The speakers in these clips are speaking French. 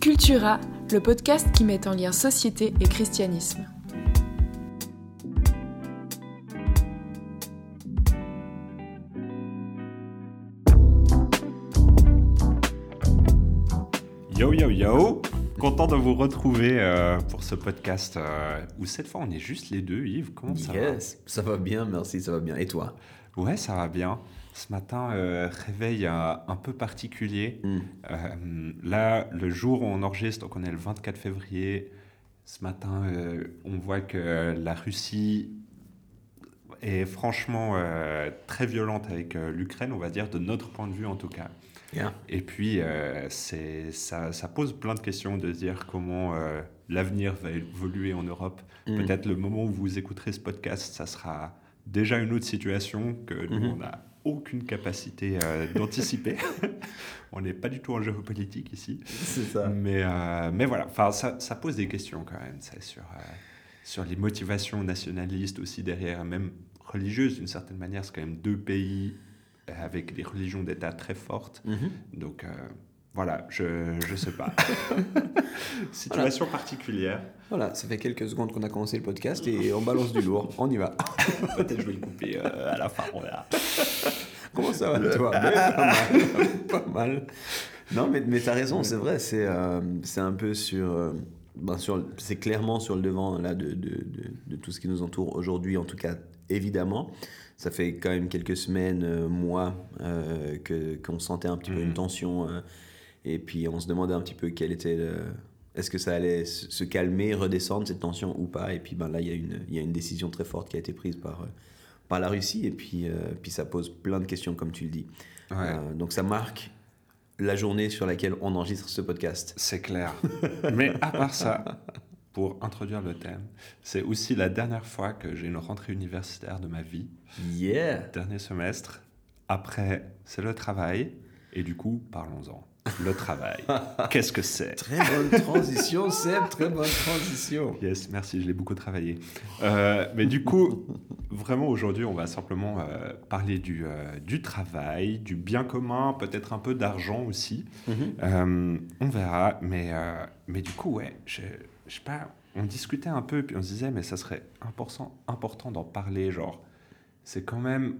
Cultura, le podcast qui met en lien société et christianisme. Yo yo yo Content de vous retrouver euh, pour ce podcast euh, où cette fois on est juste les deux. Yves, comment ça yes, ça va bien, merci, ça va bien. Et toi? Ouais, ça va bien. Ce matin, euh, réveil un peu particulier. Mm. là, le jour où on enregistre, donc on est le 24 février, ce matin, on voit que la Russie est franchement très violente avec l'Ukraine, on va dire, de notre point de vue en tout cas. Et puis, euh, ça, ça, pose plein de questions de dire comment euh, l'avenir va évoluer en Europe. Mm. Peut-être le moment où vous écouterez ce podcast, ça sera déjà une autre situation que nous, mm-hmm. on n'a aucune capacité euh, d'anticiper. on n'est pas du tout en géopolitique ici. C'est ça. Mais, mais voilà, ça, ça pose des questions quand même ça, sur, sur les motivations nationalistes aussi derrière, même religieuses d'une certaine manière. C'est quand même deux pays avec des religions d'État très fortes. Mhm. Donc euh, voilà, je ne sais pas. Situation particulière. Voilà, ça fait quelques secondes qu'on a commencé le podcast et on balance du lourd. On y va. Peut-être je vais le couper euh, à la fin, on verra. Comment ça va, toi Pas mal. pas mal. Non, mais, mais tu as raison, c'est vrai, c'est euh, un peu sur. Ben sur c'est clairement sur le devant là, de, de, de, de tout ce qui nous entoure aujourd'hui, en tout cas, évidemment ça fait quand même quelques semaines, euh, mois, euh, que qu'on sentait un petit peu une mhm. tension. Euh, et puis on se demandait un petit peu quel était Est-ce que ça allait se calmer, redescendre cette tension ou pas Et puis ben, là, il y, a une, y a une décision très forte qui a été prise par, par la Russie. Et puis, puis ça pose plein de questions, comme tu le dis. donc ça marque la journée sur laquelle on enregistre ce podcast. C'est clair. Mais à part ça, pour introduire le thème. C'est aussi la dernière fois que j'ai une rentrée universitaire de ma vie. Yeah Dernier semestre. Après, c'est le travail. Et du coup, parlons-en. Le travail. Qu'est-ce que c'est? Très bonne transition, Seb, très bonne transition. Yes, merci, je l'ai beaucoup travaillé. Euh, mais du coup, vraiment aujourd'hui, on va simplement euh, parler du, euh, du travail, du bien commun, peut-être un peu d'argent aussi. Mm-hmm. on verra, mais, mais du coup, ouais, je, je sais pas, on discutait un peu, puis on se disait, mais ça serait important, important d'en parler. Genre, c'est quand même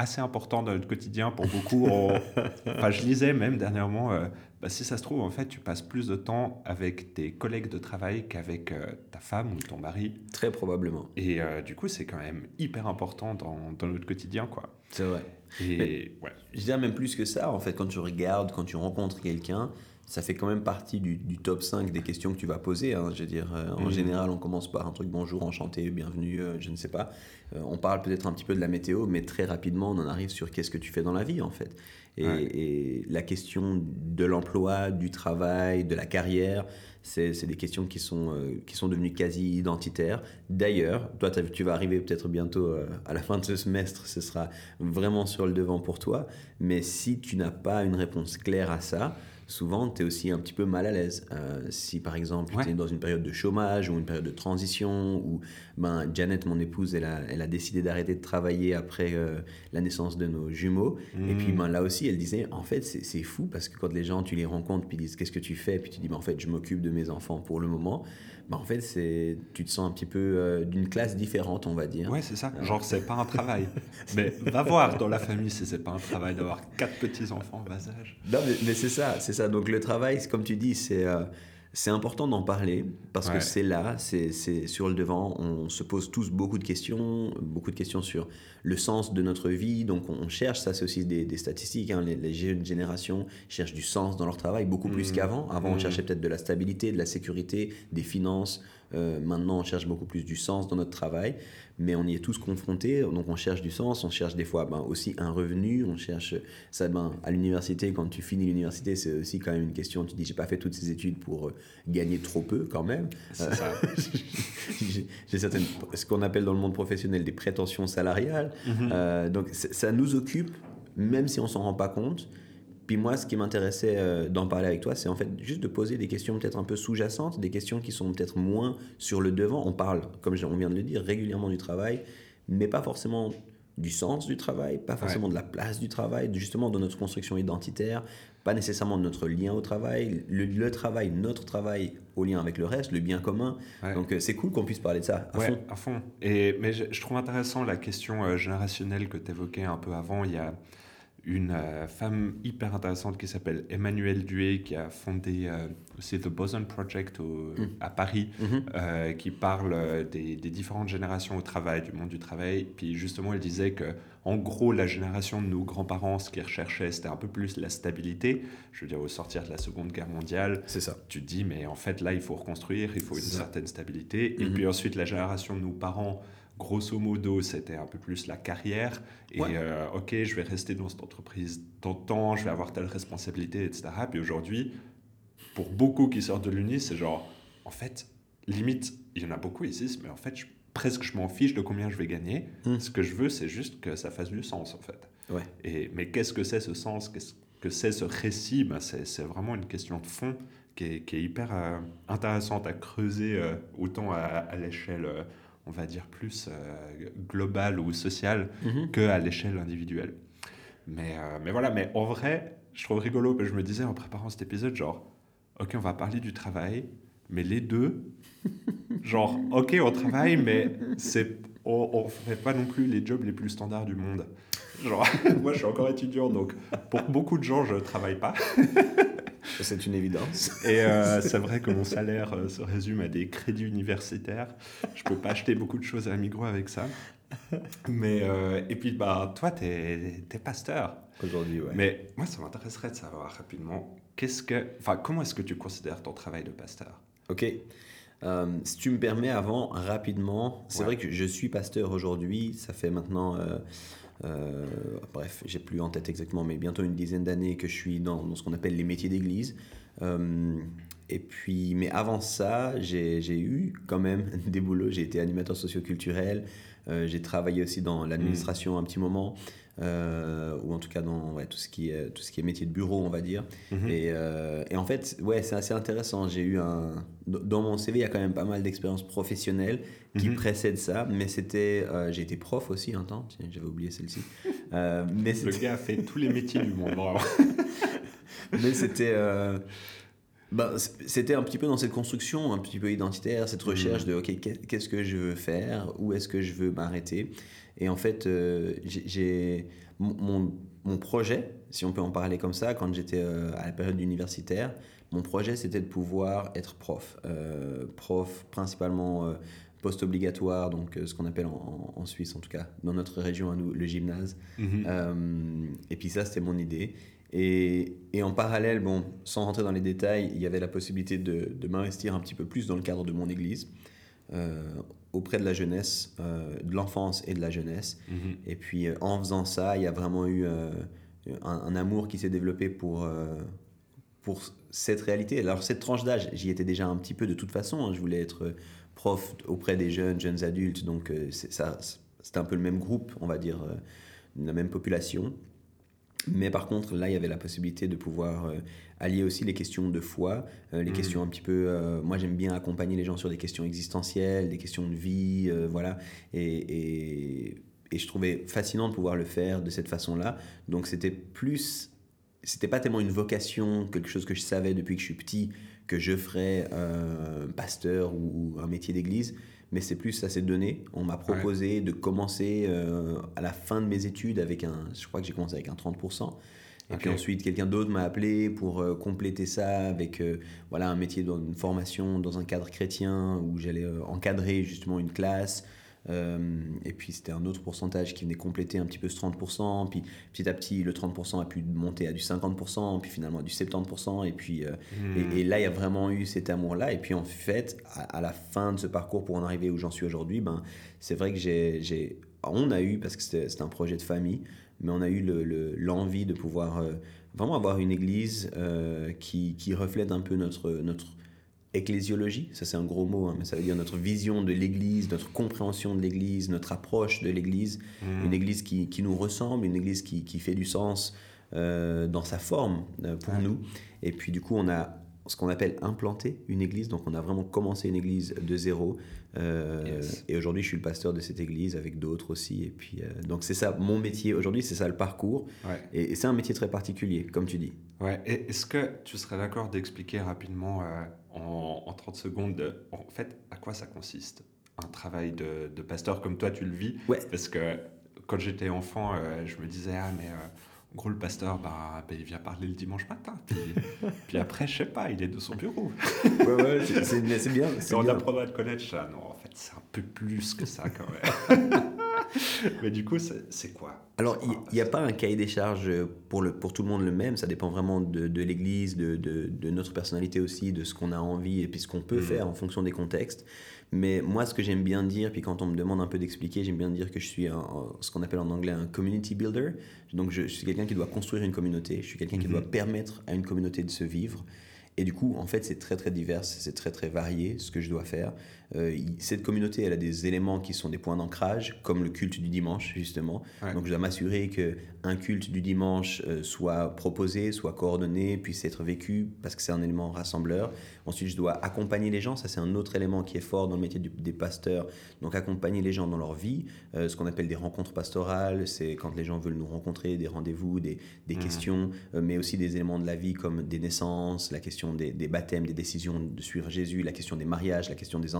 assez important dans notre quotidien pour beaucoup. enfin, je lisais même dernièrement, euh, bah, si ça se trouve, en fait, tu passes plus de temps avec tes collègues de travail qu'avec euh, ta femme ou ton mari. Très probablement. Et euh, du coup, c'est quand même hyper important dans, dans notre quotidien, quoi. C'est vrai. Et ouais. Je dirais même plus que ça, en fait, quand tu regardes, quand tu rencontres quelqu'un, ça fait quand même partie du, top 5 des questions que tu vas poser. Hein. Je veux dire, euh, en mhm. général, on commence par un truc bonjour, enchanté, bienvenue, euh, je ne sais pas. Euh, on parle peut-être un petit peu de la météo, mais très rapidement, on en arrive sur qu'est-ce que tu fais dans la vie, en fait. Et, la question de l'emploi, du travail, de la carrière, c'est des questions qui sont, qui sont devenues quasi identitaires. D'ailleurs, toi, tu vas arriver peut-être bientôt à la fin de ce semestre, ce sera vraiment sur le devant pour toi. Mais si tu n'as pas une réponse claire à ça, souvent, tu es aussi un petit peu mal à l'aise. Euh, si par exemple, tu es dans une période de chômage ou une période de transition, ou ben, Janet, mon épouse, elle a, elle a décidé d'arrêter de travailler après euh, la naissance de nos jumeaux. Et puis hmm. ben, là aussi, elle disait, en fait, c'est fou parce que quand les gens, tu les rencontres, puis ils disent, qu'est-ce que tu fais? Puis tu dis, ben, en fait, je m'occupe de mes enfants pour le moment. Ben, en fait, c'est, tu te sens un petit peu euh, d'une classe différente, on va dire. Ouais, c'est ça. Genre, c'est pas un travail. mais va voir dans la famille si c'est pas un travail d'avoir quatre petits enfants bas âge. Non, mais, mais c'est ça, c'est ça donc le travail, comme tu dis, c'est euh, c'est important d'en parler parce que c'est là, c'est sur le devant. On se pose tous beaucoup de questions, beaucoup de questions sur le sens de notre vie. Donc on cherche, ça c'est aussi des, statistiques, hein. les, jeunes générations cherchent du sens dans leur travail beaucoup plus mmh. qu'avant. Avant, on mmh. cherchait peut-être de la stabilité, de la sécurité, des finances. Euh, maintenant, on cherche beaucoup plus du sens dans notre travail mais on y est tous confrontés, donc on cherche du sens, on cherche des fois ben, aussi un revenu, on cherche ça ben, à l'université, quand tu finis l'université, c'est aussi quand même une question, tu dis j'ai pas fait toutes ces études pour euh, gagner trop peu quand même. C'est ça. j'ai certaines, ce qu'on appelle dans le monde professionnel des prétentions salariales, mm-hmm. euh, donc ça nous occupe, même si on s'en rend pas compte, puis moi, ce qui m'intéressait euh, d'en parler avec toi, c'est en fait juste de poser des questions peut-être un peu sous-jacentes, des questions qui sont peut-être moins sur le devant. On parle, comme on vient de le dire, régulièrement du travail, mais pas forcément du sens du travail, pas forcément de la place du travail, justement de notre construction identitaire, pas nécessairement notre lien au travail, le, travail, notre travail au lien avec le reste, le bien commun. Donc c'est cool qu'on puisse parler de ça à fond. à fond. Et, mais je, je, trouve intéressant la question générationnelle que tu évoquais un peu avant. Il y a une euh, femme hyper intéressante qui s'appelle Emmanuelle Duet, qui a fondé euh, aussi The Boson Project mm. à Paris, mm-hmm. euh, qui parle des, différentes générations au travail, du monde du travail. Puis justement, elle disait que, en gros, la génération de nos grands-parents, ce qu'ils recherchaient, c'était un peu plus la stabilité. Je veux dire, au sortir de la Seconde Guerre mondiale, c'est ça. Tu te dis, mais en fait, là, il faut reconstruire, il faut une certaine stabilité. Et mm-hmm. puis ensuite, la génération de nos parents grosso modo, c'était un peu plus la carrière. Et euh, ok, je vais rester dans cette entreprise tant de temps, je vais avoir telle responsabilité, etc. Puis aujourd'hui, pour beaucoup qui sortent de l'Uni, c'est genre, en fait, limite, il y en a beaucoup ici, mais en fait, je, presque je m'en fiche de combien je vais gagner. Hmm. Ce que je veux, c'est juste que ça fasse du sens, en fait. Ouais. Et, mais qu'est-ce que c'est ce sens? Qu'est-ce que c'est ce récit? Ben, C'est vraiment une question de fond qui est, qui est hyper euh, intéressante à creuser, euh, autant à, à l'échelle on va dire, plus euh, global ou social mhm. que qu'à l'échelle individuelle. Mais, euh, mais voilà, mais en vrai, je trouve rigolo que je me disais en préparant cet épisode, genre, ok, on va parler du travail, mais les deux, genre, ok, on travaille, mais c'est, on ne fait pas non plus les jobs les plus standards du monde. Genre, moi, je suis encore étudiant, donc pour beaucoup de gens, je ne travaille pas. C'est une évidence. Et euh, c'est vrai que mon salaire euh, se résume à des crédits universitaires. Je peux pas acheter beaucoup de choses à Migros avec ça. Mais, euh, et puis, bah, toi, tu es, pasteur. Aujourd'hui, ouais. Mais moi, ça m'intéresserait de savoir rapidement, qu'est-ce que, enfin, comment est-ce que tu considères ton travail de pasteur? Ok. si tu me permets, avant, rapidement, c'est vrai que je suis pasteur aujourd'hui. Ça fait maintenant euh, bref, j'ai plus en tête exactement, mais bientôt une dizaine d'années que je suis dans, ce qu'on appelle les métiers d'église. Euh, et puis, mais avant ça, j'ai eu quand même des boulots. J'ai été animateur socioculturel. Euh, j'ai travaillé aussi dans l'administration un petit moment. Euh, ou en tout cas dans tout, ce qui est, tout ce qui est métier de bureau, on va dire. Mhm. et, euh, et, en fait, ouais, c'est assez intéressant. J'ai eu un. Dans mon CV, il y a quand même pas mal d'expériences professionnelles qui mhm. précèdent ça, mais c'était. Euh, j'ai été prof aussi un temps, j'avais oublié celle-ci. mais Le gars a fait tous les métiers du monde, mais c'était. Bah, c'était un petit peu dans cette construction un petit peu identitaire, cette recherche mhm. de ok qu'est-ce que je veux faire, où est-ce que je veux m'arrêter. Et en fait, euh, j'ai mon, mon, projet, si on peut en parler comme ça, quand j'étais euh, à la période universitaire, mon projet c'était de pouvoir être prof. Euh, prof principalement post-obligatoire, donc ce qu'on appelle en, Suisse en tout cas, dans notre région à nous, le gymnase. Mhm. et puis ça, c'était mon idée. Et, et, en parallèle, bon, sans rentrer dans les détails, il y avait la possibilité de, de m'investir un petit peu plus dans le cadre de mon église auprès de la jeunesse, euh, de l'enfance et de la jeunesse. Mhm. Et puis euh, en faisant ça, il y a vraiment eu euh, un, amour qui s'est développé pour, pour cette réalité. Alors cette tranche d'âge, j'y étais déjà un petit peu de toute façon. Hein. Je voulais être prof auprès des jeunes, jeunes adultes. Donc c'est un peu le même groupe, on va dire, la même population. Mais par contre, là, il y avait la possibilité de pouvoir euh, allier aussi les questions de foi, euh, les mmh. questions un petit peu. Euh, moi, j'aime bien accompagner les gens sur des questions existentielles, des questions de vie, voilà. Et, et, je trouvais fascinant de pouvoir le faire de cette façon-là. Donc, c'était plus. C'était pas tellement une vocation, quelque chose que je savais depuis que je suis petit, que je ferais pasteur ou, un métier d'église mais c'est plus ça s'est donné. On m'a proposé de commencer euh, à la fin de mes études avec un, je crois que j'ai commencé avec un 30%. Et puis ensuite, quelqu'un d'autre m'a appelé pour euh, compléter ça avec euh, voilà, un métier, dans une formation dans un cadre chrétien où j'allais encadrer justement une classe, euh, et puis c'était un autre pourcentage qui venait compléter un petit peu ce 30%. Puis petit à petit, le 30% a pu monter à du 50%, puis finalement à du 70%. Et, puis, euh, hmm. et, là, il y a vraiment eu cet amour-là. Et puis en fait, à, la fin de ce parcours pour en arriver où j'en suis aujourd'hui, ben, c'est vrai que j'ai, on a eu, parce que c'était un projet de famille, mais on a eu l'envie de pouvoir euh, vraiment avoir une église qui, qui, reflète un peu notre, notre ecclésiologie, ça c'est un gros mot, hein, mais ça veut dire notre vision de l'Église, notre compréhension de l'Église, notre approche de l'Église, mmh. une Église qui, qui, nous ressemble, une Église qui, qui fait du sens euh, dans sa forme euh, pour nous. Et puis du coup, on a ce qu'on appelle implanter une église. Donc, on a vraiment commencé une église de zéro. Euh, et aujourd'hui, je suis le pasteur de cette église avec d'autres aussi. Et puis, euh, donc, c'est ça, mon métier aujourd'hui, c'est ça le parcours. Et, c'est un métier très particulier, comme tu dis. Ouais. Est-ce que tu serais d'accord d'expliquer rapidement en, en, 30 secondes, en fait, à quoi ça consiste un travail de, de pasteur comme toi tu le vis? Ouais. Parce que quand j'étais enfant, je me disais, ah, mais en gros, le pasteur, bah, bah, il vient parler le dimanche matin. Puis, après, je sais pas, il est de son bureau. ouais, ouais, c'est bien. on apprendra à te connaître ça. Non, en fait, c'est un peu plus que ça quand même. Mais du coup, c'est quoi? Alors, il n'y a pas un cahier des charges pour, le, pour tout le monde le même. Ça dépend vraiment de, de l'Église, de, de, de, notre personnalité aussi, de ce qu'on a envie et puis ce qu'on peut mmh. faire en fonction des contextes. Mais moi, ce que j'aime bien dire, puis quand on me demande un peu d'expliquer, j'aime bien dire que je suis ce qu'on appelle en anglais un community builder. Donc, je, suis quelqu'un qui doit construire une communauté. Je suis quelqu'un qui mhm. doit permettre à une communauté de se vivre. Et du coup, en fait, c'est très très divers, c'est très très varié ce que je dois faire. Euh, cette communauté, elle a des éléments qui sont des points d'ancrage, comme le culte du dimanche, justement. Donc, je dois m'assurer qu'un culte du dimanche euh, soit proposé, soit coordonné, puisse être vécu, parce que c'est un élément rassembleur. Ensuite, je dois accompagner les gens. Ça, c'est un autre élément qui est fort dans le métier des pasteurs. Donc, accompagner les gens dans leur vie, euh, ce qu'on appelle des rencontres pastorales. C'est quand les gens veulent nous rencontrer, des rendez-vous, des, des mmh. questions, mais aussi des éléments de la vie comme des naissances, la question des, des baptêmes, des décisions de suivre Jésus, la question des mariages, la question des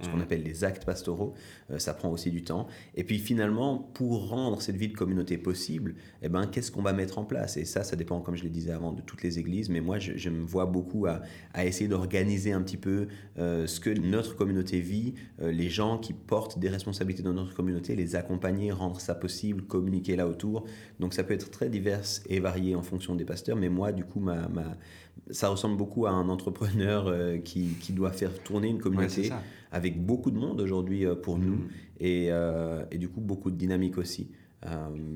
ce qu'on mmh. appelle les actes pastoraux. Euh, ça prend aussi du temps. Et puis finalement, pour rendre cette vie de communauté possible, eh ben, qu'est-ce qu'on va mettre en place? Et ça, ça dépend, comme je le disais avant, de toutes les églises. Mais moi, je, me vois beaucoup à, essayer d'organiser un petit peu euh, ce que notre communauté vit, euh, les gens qui portent des responsabilités dans notre communauté, les accompagner, rendre ça possible, communiquer là autour. Donc ça peut être très divers et varié en fonction des pasteurs. Mais moi, du coup, ma, ma ça ressemble beaucoup à un entrepreneur euh, qui, qui, doit faire tourner une communauté avec beaucoup de monde aujourd'hui euh, pour nous mm. et, euh, et, du coup beaucoup de dynamique aussi.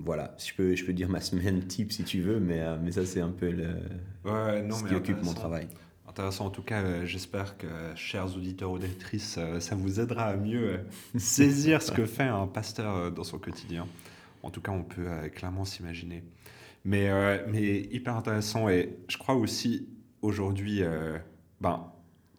voilà, je peux, je peux dire ma semaine type si tu veux, mais, mais ça c'est un peu le, non, ce qui occupe mon travail. Intéressant, en tout cas, j'espère que, chers auditeurs, auditrices, ça vous aidera à mieux saisir ce que fait un pasteur dans son quotidien. En tout cas, on peut clairement s'imaginer. Mais, mais hyper intéressant et je crois aussi aujourd'hui, euh, ben,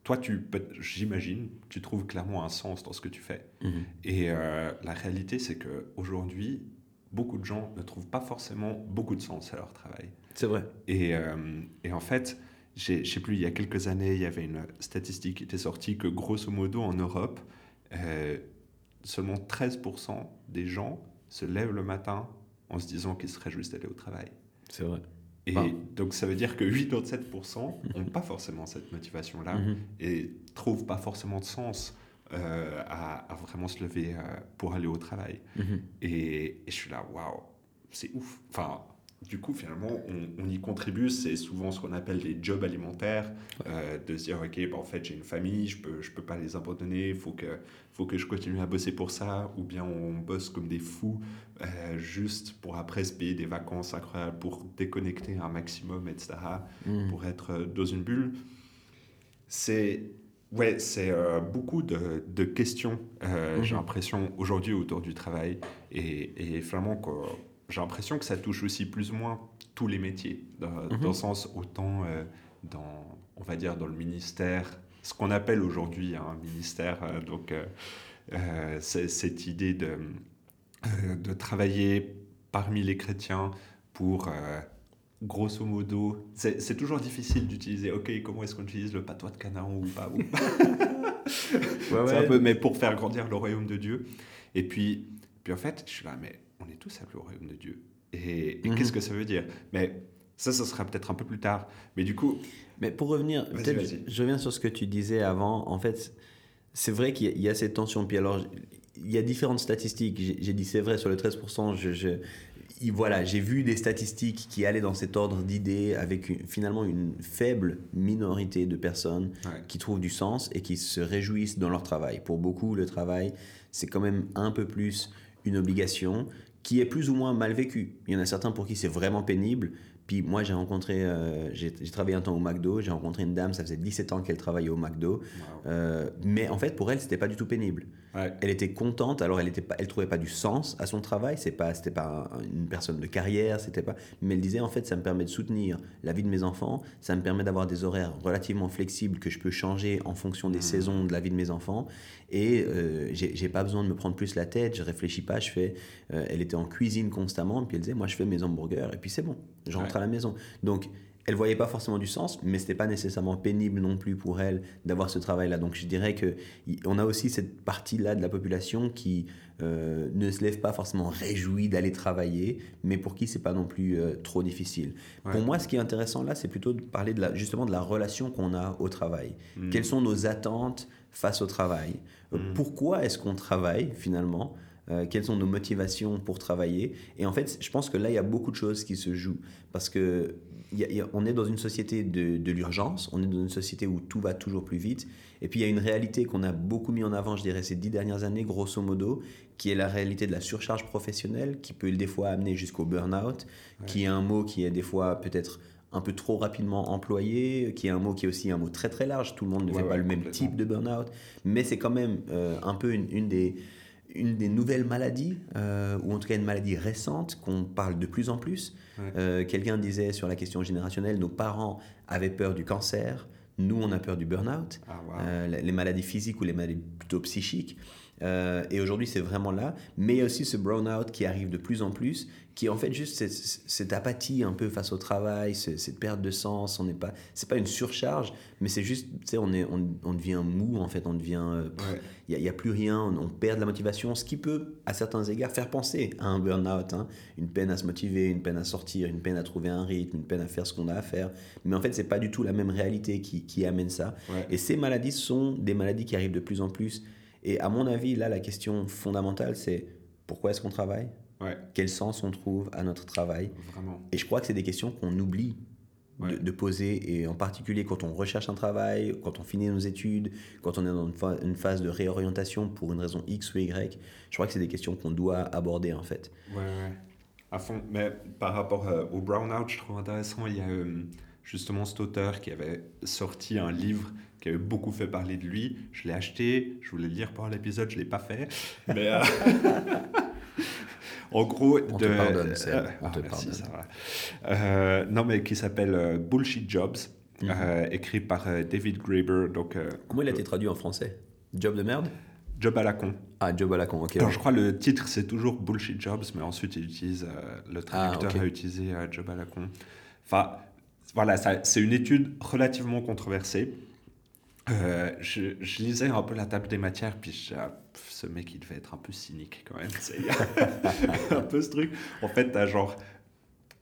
toi, tu j'imagine, tu trouves clairement un sens dans ce que tu fais. Mhm. Et euh, la réalité, c'est qu'aujourd'hui, beaucoup de gens ne trouvent pas forcément beaucoup de sens à leur travail. C'est vrai. Et, euh, et, en fait, je ne sais plus, il y a quelques années, il y avait une statistique qui était sortie que grosso modo en Europe, seulement 13% des gens se lèvent le matin en se disant qu'ils seraient juste allés au travail. C'est vrai. Et donc ça veut dire que 8 autres 7% n'ont pas forcément cette motivation-là mm-hmm. et trouvent pas forcément de sens euh, à, vraiment se lever euh, pour aller au travail. Mm-hmm. Et, et, je suis là, waouh, c'est ouf. Enfin, du coup, finalement, on, y contribue. C'est souvent ce qu'on appelle les jobs alimentaires, euh, de se dire, OK, bah, en fait, j'ai une famille, je ne peux, je peux pas les abandonner, il faut que, faut que je continue à bosser pour ça. Ou bien on bosse comme des fous, euh, juste pour après se payer des vacances incroyables, pour déconnecter un maximum, etc., mmh. pour être dans une bulle. C'est ouais, c'est euh, beaucoup de, de questions, mmh. j'ai l'impression, aujourd'hui autour du travail. Et, et vraiment, quoi j'ai l'impression que ça touche aussi plus ou moins tous les métiers, dans, mhm. le sens autant euh, dans, on va dire, dans le ministère, ce qu'on appelle aujourd'hui un ministère, euh, donc euh, cette idée de, de travailler parmi les chrétiens pour grosso modo, c'est toujours difficile d'utiliser, ok, comment est-ce qu'on utilise le patois de Canaan ou pas, Un peu, mais pour faire grandir le royaume de Dieu. Et puis, puis en fait, je suis là, mais on est tous appelés au royaume de Dieu. Et, mhm. qu'est-ce que ça veut dire? Mais ça, ça sera peut-être un peu plus tard. Mais du coup... Mais pour revenir, je reviens sur ce que tu disais avant. En fait, c'est vrai qu'il y, a cette tension. Puis alors, il y a différentes statistiques. J'ai dit c'est vrai sur le 13%. Je, je voilà, j'ai vu des statistiques qui allaient dans cet ordre d'idées avec finalement une faible minorité de personnes qui trouvent du sens et qui se réjouissent dans leur travail. Pour beaucoup, le travail, c'est quand même un peu plus une obligation qui est plus ou moins mal vécu. Il y en a certains pour qui c'est vraiment pénible, Puis moi, j'ai rencontré, euh, j'ai travaillé un temps au McDo, j'ai rencontré une dame, ça faisait 17 ans qu'elle travaillait au McDo. Euh, mais en fait, pour elle, c'était pas du tout pénible. Elle était contente, alors elle était pas, elle trouvait pas du sens à son travail, c'est pas, c'était pas une personne de carrière, c'était pas, mais elle disait en fait, ça me permet de soutenir la vie de mes enfants, ça me permet d'avoir des horaires relativement flexibles que je peux changer en fonction des mmh. saisons de la vie de mes enfants, et euh, j'ai pas besoin de me prendre plus la tête, je réfléchis pas, je fais, elle était en cuisine constamment, puis elle disait, moi je fais mes hamburgers, et puis c'est bon, je rentre la maison. Donc, elle voyait pas forcément du sens, mais c'était pas nécessairement pénible non plus pour elle d'avoir ce travail-là. Donc, je dirais que on a aussi cette partie-là de la population qui euh, ne se lève pas forcément réjouie d'aller travailler, mais pour qui c'est pas non plus euh, trop difficile. Pour moi, ce qui est intéressant là, c'est plutôt de parler de la, justement de la relation qu'on a au travail. Hmm. Quelles sont nos attentes face au travail? Euh, hmm. Pourquoi est-ce qu'on travaille finalement euh, quelles sont nos motivations pour travailler. Et en fait, je pense que là, il y a beaucoup de choses qui se jouent. Parce que on est dans une société de, l'urgence, on est dans une société où tout va toujours plus vite. Et puis, il y a une réalité qu'on a beaucoup mis en avant, je dirais, ces dix dernières années, grosso modo, qui est la réalité de la surcharge professionnelle, qui peut des fois amener jusqu'au burn-out, qui est un mot qui est des fois peut-être un peu trop rapidement employé, qui est un mot qui est aussi un mot très très large. Tout le monde ne fait pas le même type de burn-out, mais c'est quand même euh, un peu une des une des nouvelles maladies, euh, ou en tout cas une maladie récente qu'on parle de plus en plus. Euh, quelqu'un disait sur la question générationnelle, nos parents avaient peur du cancer, nous on a peur du burn-out, ah, euh, les maladies physiques ou les maladies plutôt psychiques. Et aujourd'hui c'est vraiment là, mais il y a aussi ce burn-out qui arrive de plus en plus qui est en fait juste cette, apathie un peu face au travail, cette perte de sens. On n'est pas, c'est pas une surcharge, mais c'est juste, tu sais, on, est, on, devient mou en fait, on devient, euh, il n'y a, plus rien, on, perd de la motivation, ce qui peut, à certains égards, faire penser à un burn-out, hein. une peine à se motiver, une peine à sortir, une peine à trouver un rythme, une peine à faire ce qu'on a à faire. Mais en fait, c'est pas du tout la même réalité qui, qui amène ça. Et ces maladies sont des maladies qui arrivent de plus en plus. Et à mon avis, là, la question fondamentale, c'est pourquoi est-ce qu'on travaille? Quel sens on trouve à notre travail? Et je crois que c'est des questions qu'on oublie de, poser, et en particulier quand on recherche un travail, quand on finit nos études, quand on est dans une, phase de réorientation pour une raison X ou Y. Je crois que c'est des questions qu'on doit aborder en fait. Ouais, ouais, à fond. Mais par rapport euh, au brownout, je trouve intéressant, il y a euh, justement cet auteur qui avait sorti un livre qui avait beaucoup fait parler de lui. Je l'ai acheté, je voulais le lire pour l'épisode, je ne l'ai pas fait. Mais. Euh, en gros, on de, te pardonne, euh, on te ah, Ça va. Euh, non, mais qui s'appelle Bullshit Jobs, mhm. écrit par David Graeber. Donc, Comment il a été traduit en français? Job de merde? Job à la con. Ah, job à la con, ok. Je crois le titre c'est toujours Bullshit Jobs, mais ensuite il utilise, le ah, traducteur a utilisé Job à la con. Enfin, voilà, c'est une étude relativement controversée. Euh, je, je, lisais un peu la table des matières, puis je, ah, ce mec, il devait être un peu cynique quand même. C'est un peu ce truc. En fait, tu as genre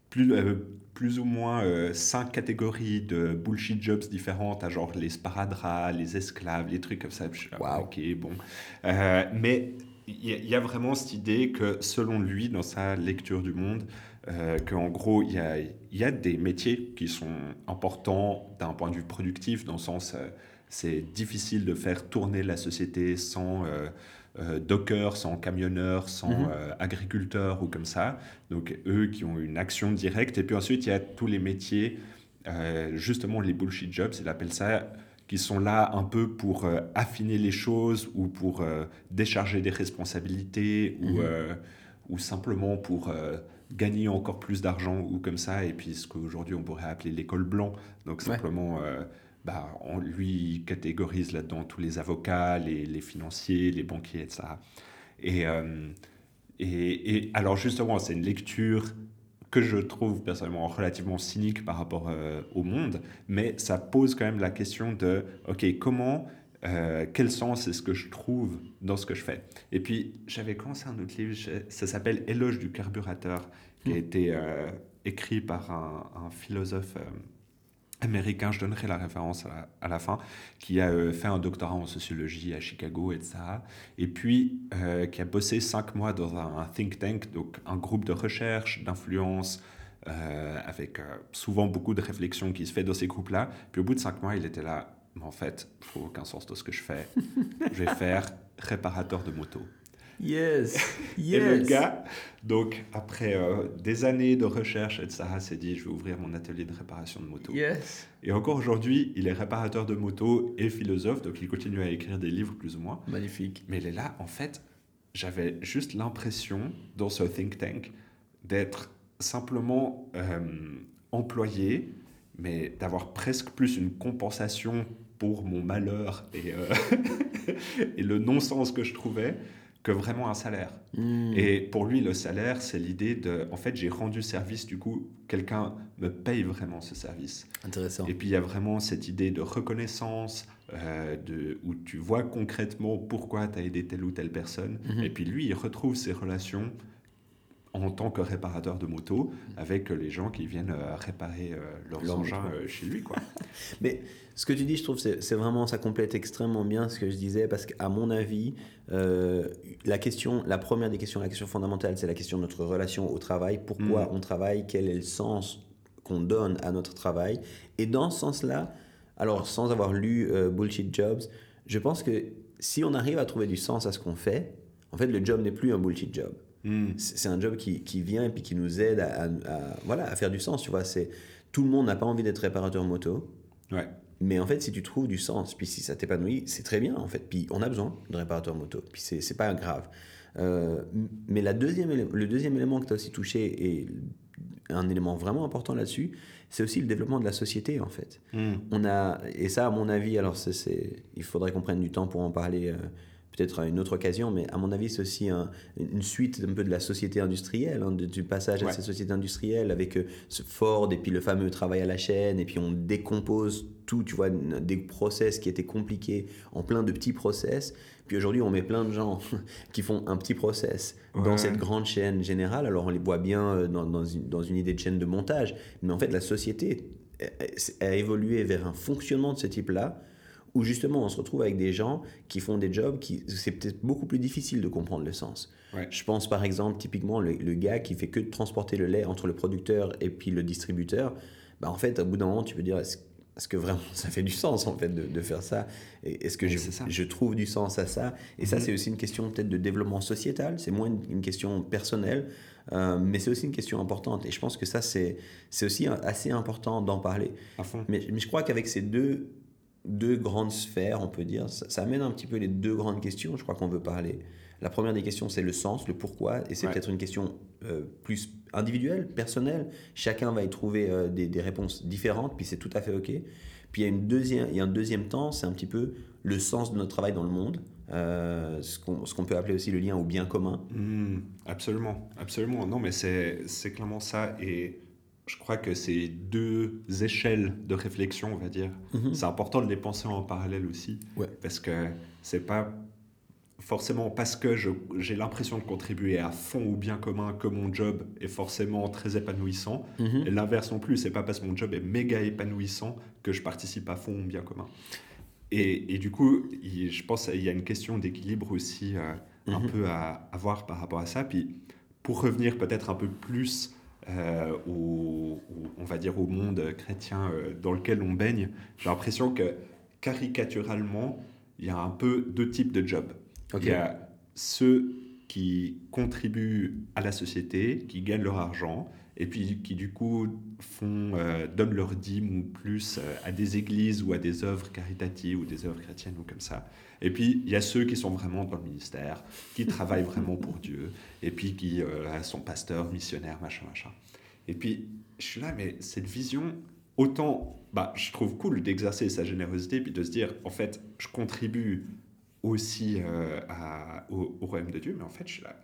plus, euh, plus ou moins euh, cinq catégories de bullshit jobs différentes. Tu genre les sparadraps, les esclaves, les trucs comme ça. wow. Ok, bon. mais il y, a vraiment cette idée que, selon lui, dans sa lecture du monde, qu'en gros, il y a, y a, des métiers qui sont importants d'un point de vue productif, dans le sens c'est difficile de faire tourner la société sans euh, euh, dockers, sans camionneurs, sans euh, agriculteurs ou comme ça. Donc eux qui ont une action directe. Et puis ensuite, il y a tous les métiers, justement les bullshit jobs, il appelle ça, qui sont là un peu pour affiner les choses ou pour décharger des responsabilités ou, mhm. ou simplement pour gagner encore plus d'argent ou comme ça. Et puis ce qu'aujourd'hui on pourrait appeler l'école blanc. Donc simplement... Bah, on lui catégorise là-dedans tous les avocats, les, financiers, les banquiers, etc. Euh, et, et, alors justement, c'est une lecture que je trouve personnellement relativement cynique par rapport euh, au monde, mais ça pose quand même la question de, OK, comment, euh, quel sens est-ce que je trouve dans ce que je fais? Et puis, j'avais commencé un autre livre, ça s'appelle Éloge du carburateur, qui a mmh. été écrit par un, un philosophe américain, je donnerai la référence à la, fin, qui a euh, fait un doctorat en sociologie à Chicago, etc. Et puis euh, qui a bossé cinq mois dans un, think tank, donc un groupe de recherche, d'influence, euh, avec souvent beaucoup de réflexions qui se fait dans ces groupes-là. Puis au bout de cinq mois, il était là, mais en fait, je trouve aucun sens de ce que je fais. je vais faire réparateur de moto. Yes, yes. Et le gars, donc après euh, des années de recherche, etc., s'est dit je vais ouvrir mon atelier de réparation de moto. Yes. Et encore aujourd'hui, il est réparateur de moto et philosophe, donc il continue à écrire des livres plus ou moins. Magnifique. Mais il est là, en fait, j'avais juste l'impression dans ce think tank d'être simplement euh, employé, mais d'avoir presque plus une compensation pour mon malheur et, euh, et le non-sens que je trouvais que vraiment un salaire. Hmm. Et pour lui, le salaire, c'est l'idée de, en fait, j'ai rendu service, du coup, quelqu'un me paye vraiment ce service. Intéressant. Et puis, il y a vraiment cette idée de reconnaissance, euh, de, où tu vois concrètement pourquoi tu as aidé telle ou telle personne. Mhm. Et puis, lui, il retrouve ses relations en tant que réparateur de moto avec les gens qui viennent euh, réparer euh, leurs engins chez lui. Quoi. Mais ce que tu dis, je trouve, c'est vraiment, ça complète extrêmement bien ce que je disais, parce qu'à mon avis, la question, la première des questions, la question fondamentale, c'est la question de notre relation au travail. Pourquoi mm. on travaille? Quel est le sens qu'on donne à notre travail? Et dans ce sens-là, alors sans avoir lu Bullshit Jobs, je pense que si on arrive à trouver du sens à ce qu'on fait, en fait, le job n'est plus un bullshit job. Hmm. C'est un job qui, qui, vient et puis qui nous aide à, voilà, à faire du sens. Tu vois, c'est tout le monde n'a pas envie d'être réparateur moto. Ouais. Mais en fait, si tu trouves du sens, puis si ça t'épanouit, c'est très bien en fait. Puis on a besoin de réparateur moto. Puis c'est pas grave. Euh, mais la deuxième, le deuxième élément que tu as aussi touché et un élément vraiment important là-dessus, c'est aussi le développement de la société en fait. Hmm. On a et ça à mon avis, alors c'est il faudrait qu'on prenne du temps pour en parler. Euh, peut-être à une autre occasion, mais à mon avis, c'est aussi une suite un peu de la société industrielle, hein, du passage à cette société industrielle avec euh, ce Ford et puis le fameux travail à la chaîne, et puis on décompose tout, tu vois, des process qui étaient compliqués en plein de petits process. Puis aujourd'hui, on met plein de gens qui font un petit process dans cette grande chaîne générale. Alors on les voit bien euh, dans, dans, une, dans une idée de chaîne de montage, mais en fait, la société a évolué vers un fonctionnement de ce type-là où justement on se retrouve avec des gens qui font des jobs qui c'est peut-être beaucoup plus difficile de comprendre le sens. Je pense par exemple typiquement le, gars qui fait que de transporter le lait entre le producteur et puis le distributeur. Bah en fait, au bout d'un moment, tu peux dire est-ce que vraiment ça fait du sens en fait de, de faire ça? Est-ce que je, je, trouve du sens à ça? Et ça, mhm. c'est aussi une question peut-être de développement sociétal, c'est moins une, question personnelle, euh, mais c'est aussi une question importante. Et je pense que ça, c'est aussi assez important d'en parler. Mais, mais, je crois qu'avec ces deux deux grandes sphères, on peut dire. Ça, amène un petit peu les deux grandes questions, je crois qu'on veut parler. La première des questions, c'est le sens, le pourquoi, et c'est peut-être une question euh, plus individuelle, personnelle. Chacun va y trouver euh, des, réponses différentes, puis c'est tout à fait OK. Puis il y a, une deuxième, il y a un deuxième temps, c'est un petit peu le sens de notre travail dans le monde, euh, ce qu'on peut appeler aussi le lien au bien commun. Mmh, absolument, absolument. Non, mais c'est clairement ça. Et je crois que ces deux échelles de réflexion, on va dire, mhm. c'est important de les penser en parallèle aussi. Parce que c'est pas forcément parce que j'ai l'impression de contribuer à fond au bien commun que mon job est forcément très épanouissant. Mhm. Et l'inverse non plus, c'est pas parce que mon job est méga épanouissant que je participe à fond au bien commun. Et, et du coup, je pense qu'il y a une question d'équilibre aussi euh, un mhm. peu à, à, voir par rapport à ça. Puis pour revenir peut-être un peu plus euh, au, on va dire au monde chrétien euh, dans lequel on baigne, j'ai l'impression que caricaturalement, il y a un peu deux types de jobs. Il y a ceux qui contribuent à la société, qui gagnent leur argent, et puis qui du coup font, euh, donnent leur dîme ou plus à des églises ou à des œuvres caritatives ou des œuvres chrétiennes ou comme ça. Et puis, il y a ceux qui sont vraiment dans le ministère, qui travaillent vraiment pour Dieu, et puis qui euh, sont pasteurs, missionnaires, machin, machin. Et puis, je suis là, mais cette vision, autant, bah, je trouve cool d'exercer sa générosité, puis de se dire, en fait, je contribue aussi euh, à, au, royaume de Dieu, mais en fait, je suis là,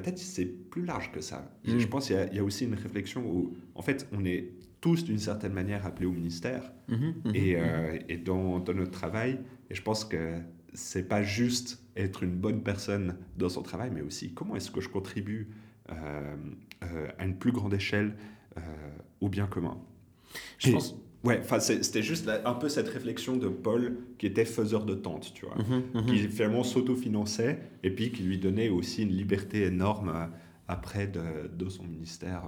peut-être c'est plus large que ça. Mm. Je pense qu'il y, y, a aussi une réflexion où, en fait, on est tous d'une certaine manière appelés au ministère mm-hmm, mm-hmm, et, euh, et dans, dans, notre travail. Et je pense que c'est pas juste être une bonne personne dans son travail, mais aussi comment est-ce que je contribue euh, euh, à une plus grande échelle au bien commun. Je pense. Ouais, enfin c'était juste un peu cette réflexion de Paul qui était faiseur de tente, tu vois, mhm, mhm. qui finalement s'autofinançait et puis qui lui donnait aussi une liberté énorme après de, de son ministère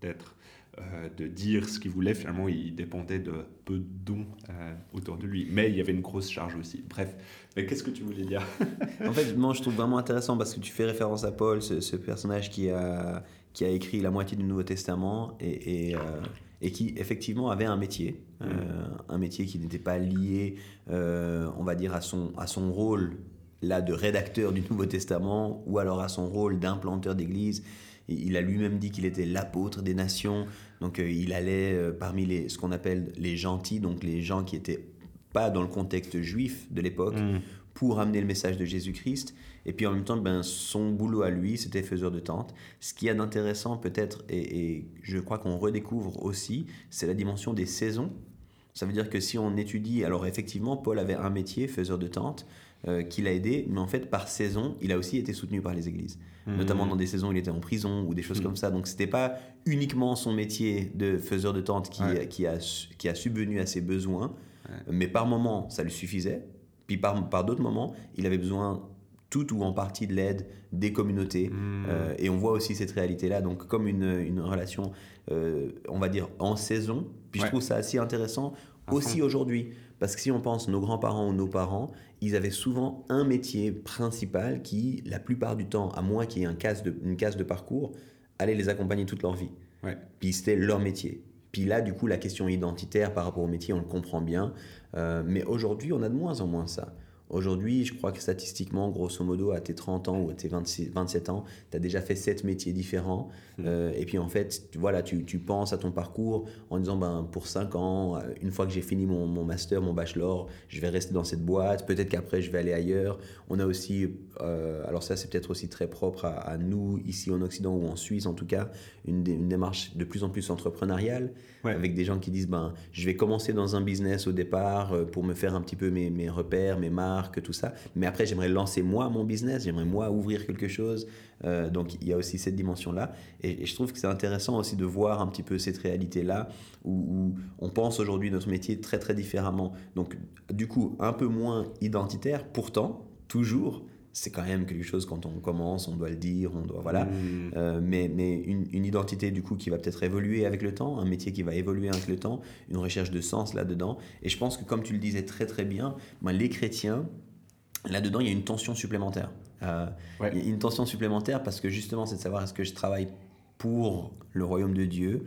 d'être. euh, de dire ce qu'il voulait. Finalement, il dépendait de peu de dons euh, autour de lui. Mais il y avait une grosse charge aussi. Bref, mais qu'est-ce que tu voulais dire? En fait, moi, je trouve vraiment intéressant parce que tu fais référence à Paul, ce, personnage qui a, qui a écrit la moitié du Nouveau Testament et, et, euh, et qui, effectivement, avait un métier. Mm. un métier qui n'était pas lié, on va dire, à son, à son rôle là de rédacteur du Nouveau Testament ou alors à son rôle d'implanteur d'église. Il a lui-même dit qu'il était l'apôtre des nations. Donc euh, il allait euh, parmi les, ce qu'on appelle les gentils, donc les gens qui étaient pas dans le contexte juif de l'époque, mm. Pour amener le message de Jésus-Christ. Et puis en même temps, ben, son boulot à lui, c'était faiseur de tente. Ce qui y a d'intéressant peut-être, et, et, je crois qu'on redécouvre aussi, c'est la dimension des saisons. Ça veut dire que si on étudie, alors effectivement, Paul avait un métier, faiseur de tente, euh, qui l'a aidé, mais en fait, par saison, il a aussi été soutenu par les églises. Hmm. Notamment dans des saisons où il était en prison ou des choses hmm. comme ça. Donc, c'était pas uniquement son métier de faiseur de tente qui, qui, a, qui a subvenu à ses besoins, mais par moments, ça lui suffisait. Puis par, par d'autres moments, il avait besoin tout ou en partie de l'aide des communautés. Hmm. Euh, et on voit aussi cette réalité-là, donc comme une, une relation, euh, on va dire, en saison. Puis je trouve ça assez intéressant aussi aujourd'hui. Parce que si on pense nos grands-parents ou nos parents, ils avaient souvent un métier principal qui, la plupart du temps, à moins qu'il y ait un casse de, une case de parcours, allait les accompagner toute leur vie. Puis c'était leur métier. Puis là, du coup, la question identitaire par rapport au métier, on le comprend bien. Euh, mais aujourd'hui, on a de moins en moins ça. Aujourd'hui, je crois que statistiquement, grosso modo, à tes 30 ans ou à tes 26, 27 ans, tu as déjà fait 7 métiers différents. Mmh. Euh, et puis en fait, voilà, tu, tu, penses à ton parcours en disant, ben, pour 5 ans, euh, une fois que j'ai fini mon, mon, master, mon bachelor, je vais rester dans cette boîte. Peut-être qu'après, je vais aller ailleurs. On a aussi, euh, alors ça, c'est peut-être aussi très propre à, nous, ici en Occident ou en Suisse en tout cas, une, une démarche de plus en plus entrepreneuriale, avec des gens qui disent, ben, je vais commencer dans un business au départ pour me faire un petit peu mes, mes repères, mes marques que tout ça. Mais après, j'aimerais lancer moi mon business, j'aimerais moi ouvrir quelque chose. Euh, donc il y a aussi cette dimension-là. Et, je trouve que c'est intéressant aussi de voir un petit peu cette réalité-là où, on pense aujourd'hui notre métier très très différemment. Donc du coup, un peu moins identitaire, pourtant, toujours c'est quand même quelque chose quand on commence, on doit le dire, on doit voilà. Mmh. Euh, mais mais une, une, identité du coup qui va peut-être évoluer avec le temps, un métier qui va évoluer avec le temps, une recherche de sens là-dedans. Et je pense que comme tu le disais très très bien, ben, les chrétiens là-dedans il y a une tension supplémentaire. Euh, il y a une tension supplémentaire parce que justement c'est de savoir est-ce que je travaille pour le royaume de Dieu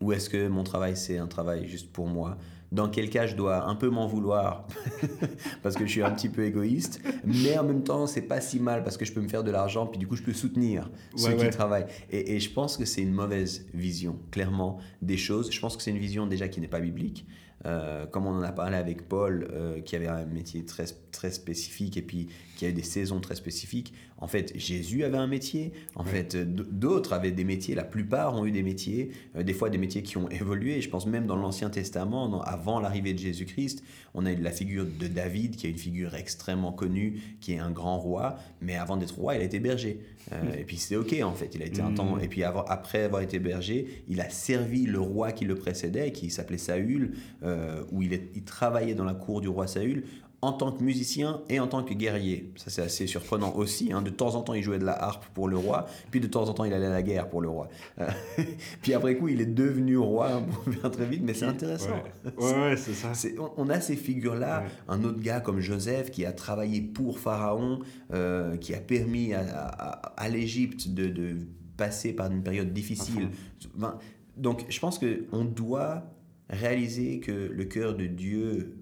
ou est-ce que mon travail c'est un travail juste pour moi dans quel cas je dois un peu m'en vouloir parce que je suis un petit peu égoïste, mais en même temps c'est pas si mal parce que je peux me faire de l'argent puis du coup je peux soutenir ceux qui travaillent. Et, et, je pense que c'est une mauvaise vision, clairement, des choses. Je pense que c'est une vision déjà qui n'est pas biblique. Euh, comme on en a parlé avec Paul, euh, qui avait un métier très, très spécifique et puis qui avait des saisons très spécifiques. En fait, Jésus avait un métier. En fait, d'autres avaient des métiers. La plupart ont eu des métiers. Euh, des fois, des métiers qui ont évolué. Je pense même dans l'Ancien Testament, avant l'arrivée de Jésus-Christ, on a eu la figure de David, qui est une figure extrêmement connue, qui est un grand roi. Mais avant d'être roi, il a été berger. et puis c'était ok en fait. Il a été un temps. Mm. Et puis après avoir été berger, il a servi le roi qui le précédait, qui s'appelait Saül. Euh, où il, il, travaillait dans la cour du roi Saül en tant que musicien et en tant que guerrier. Ça, c'est assez surprenant aussi. Hein. De temps en temps, il jouait de la harpe pour le roi, puis de temps en temps, il allait à la guerre pour le roi. Euh, puis après coup, il est devenu roi hein, pour faire très vite, mais c'est intéressant. Ouais, c'est ça. On, a ces figures-là. Un autre gars comme Joseph qui a travaillé pour Pharaon, euh, qui a permis à, à, l'Égypte de, de, passer par une période difficile. donc, je pense qu'on doit réaliser que le cœur de Dieu,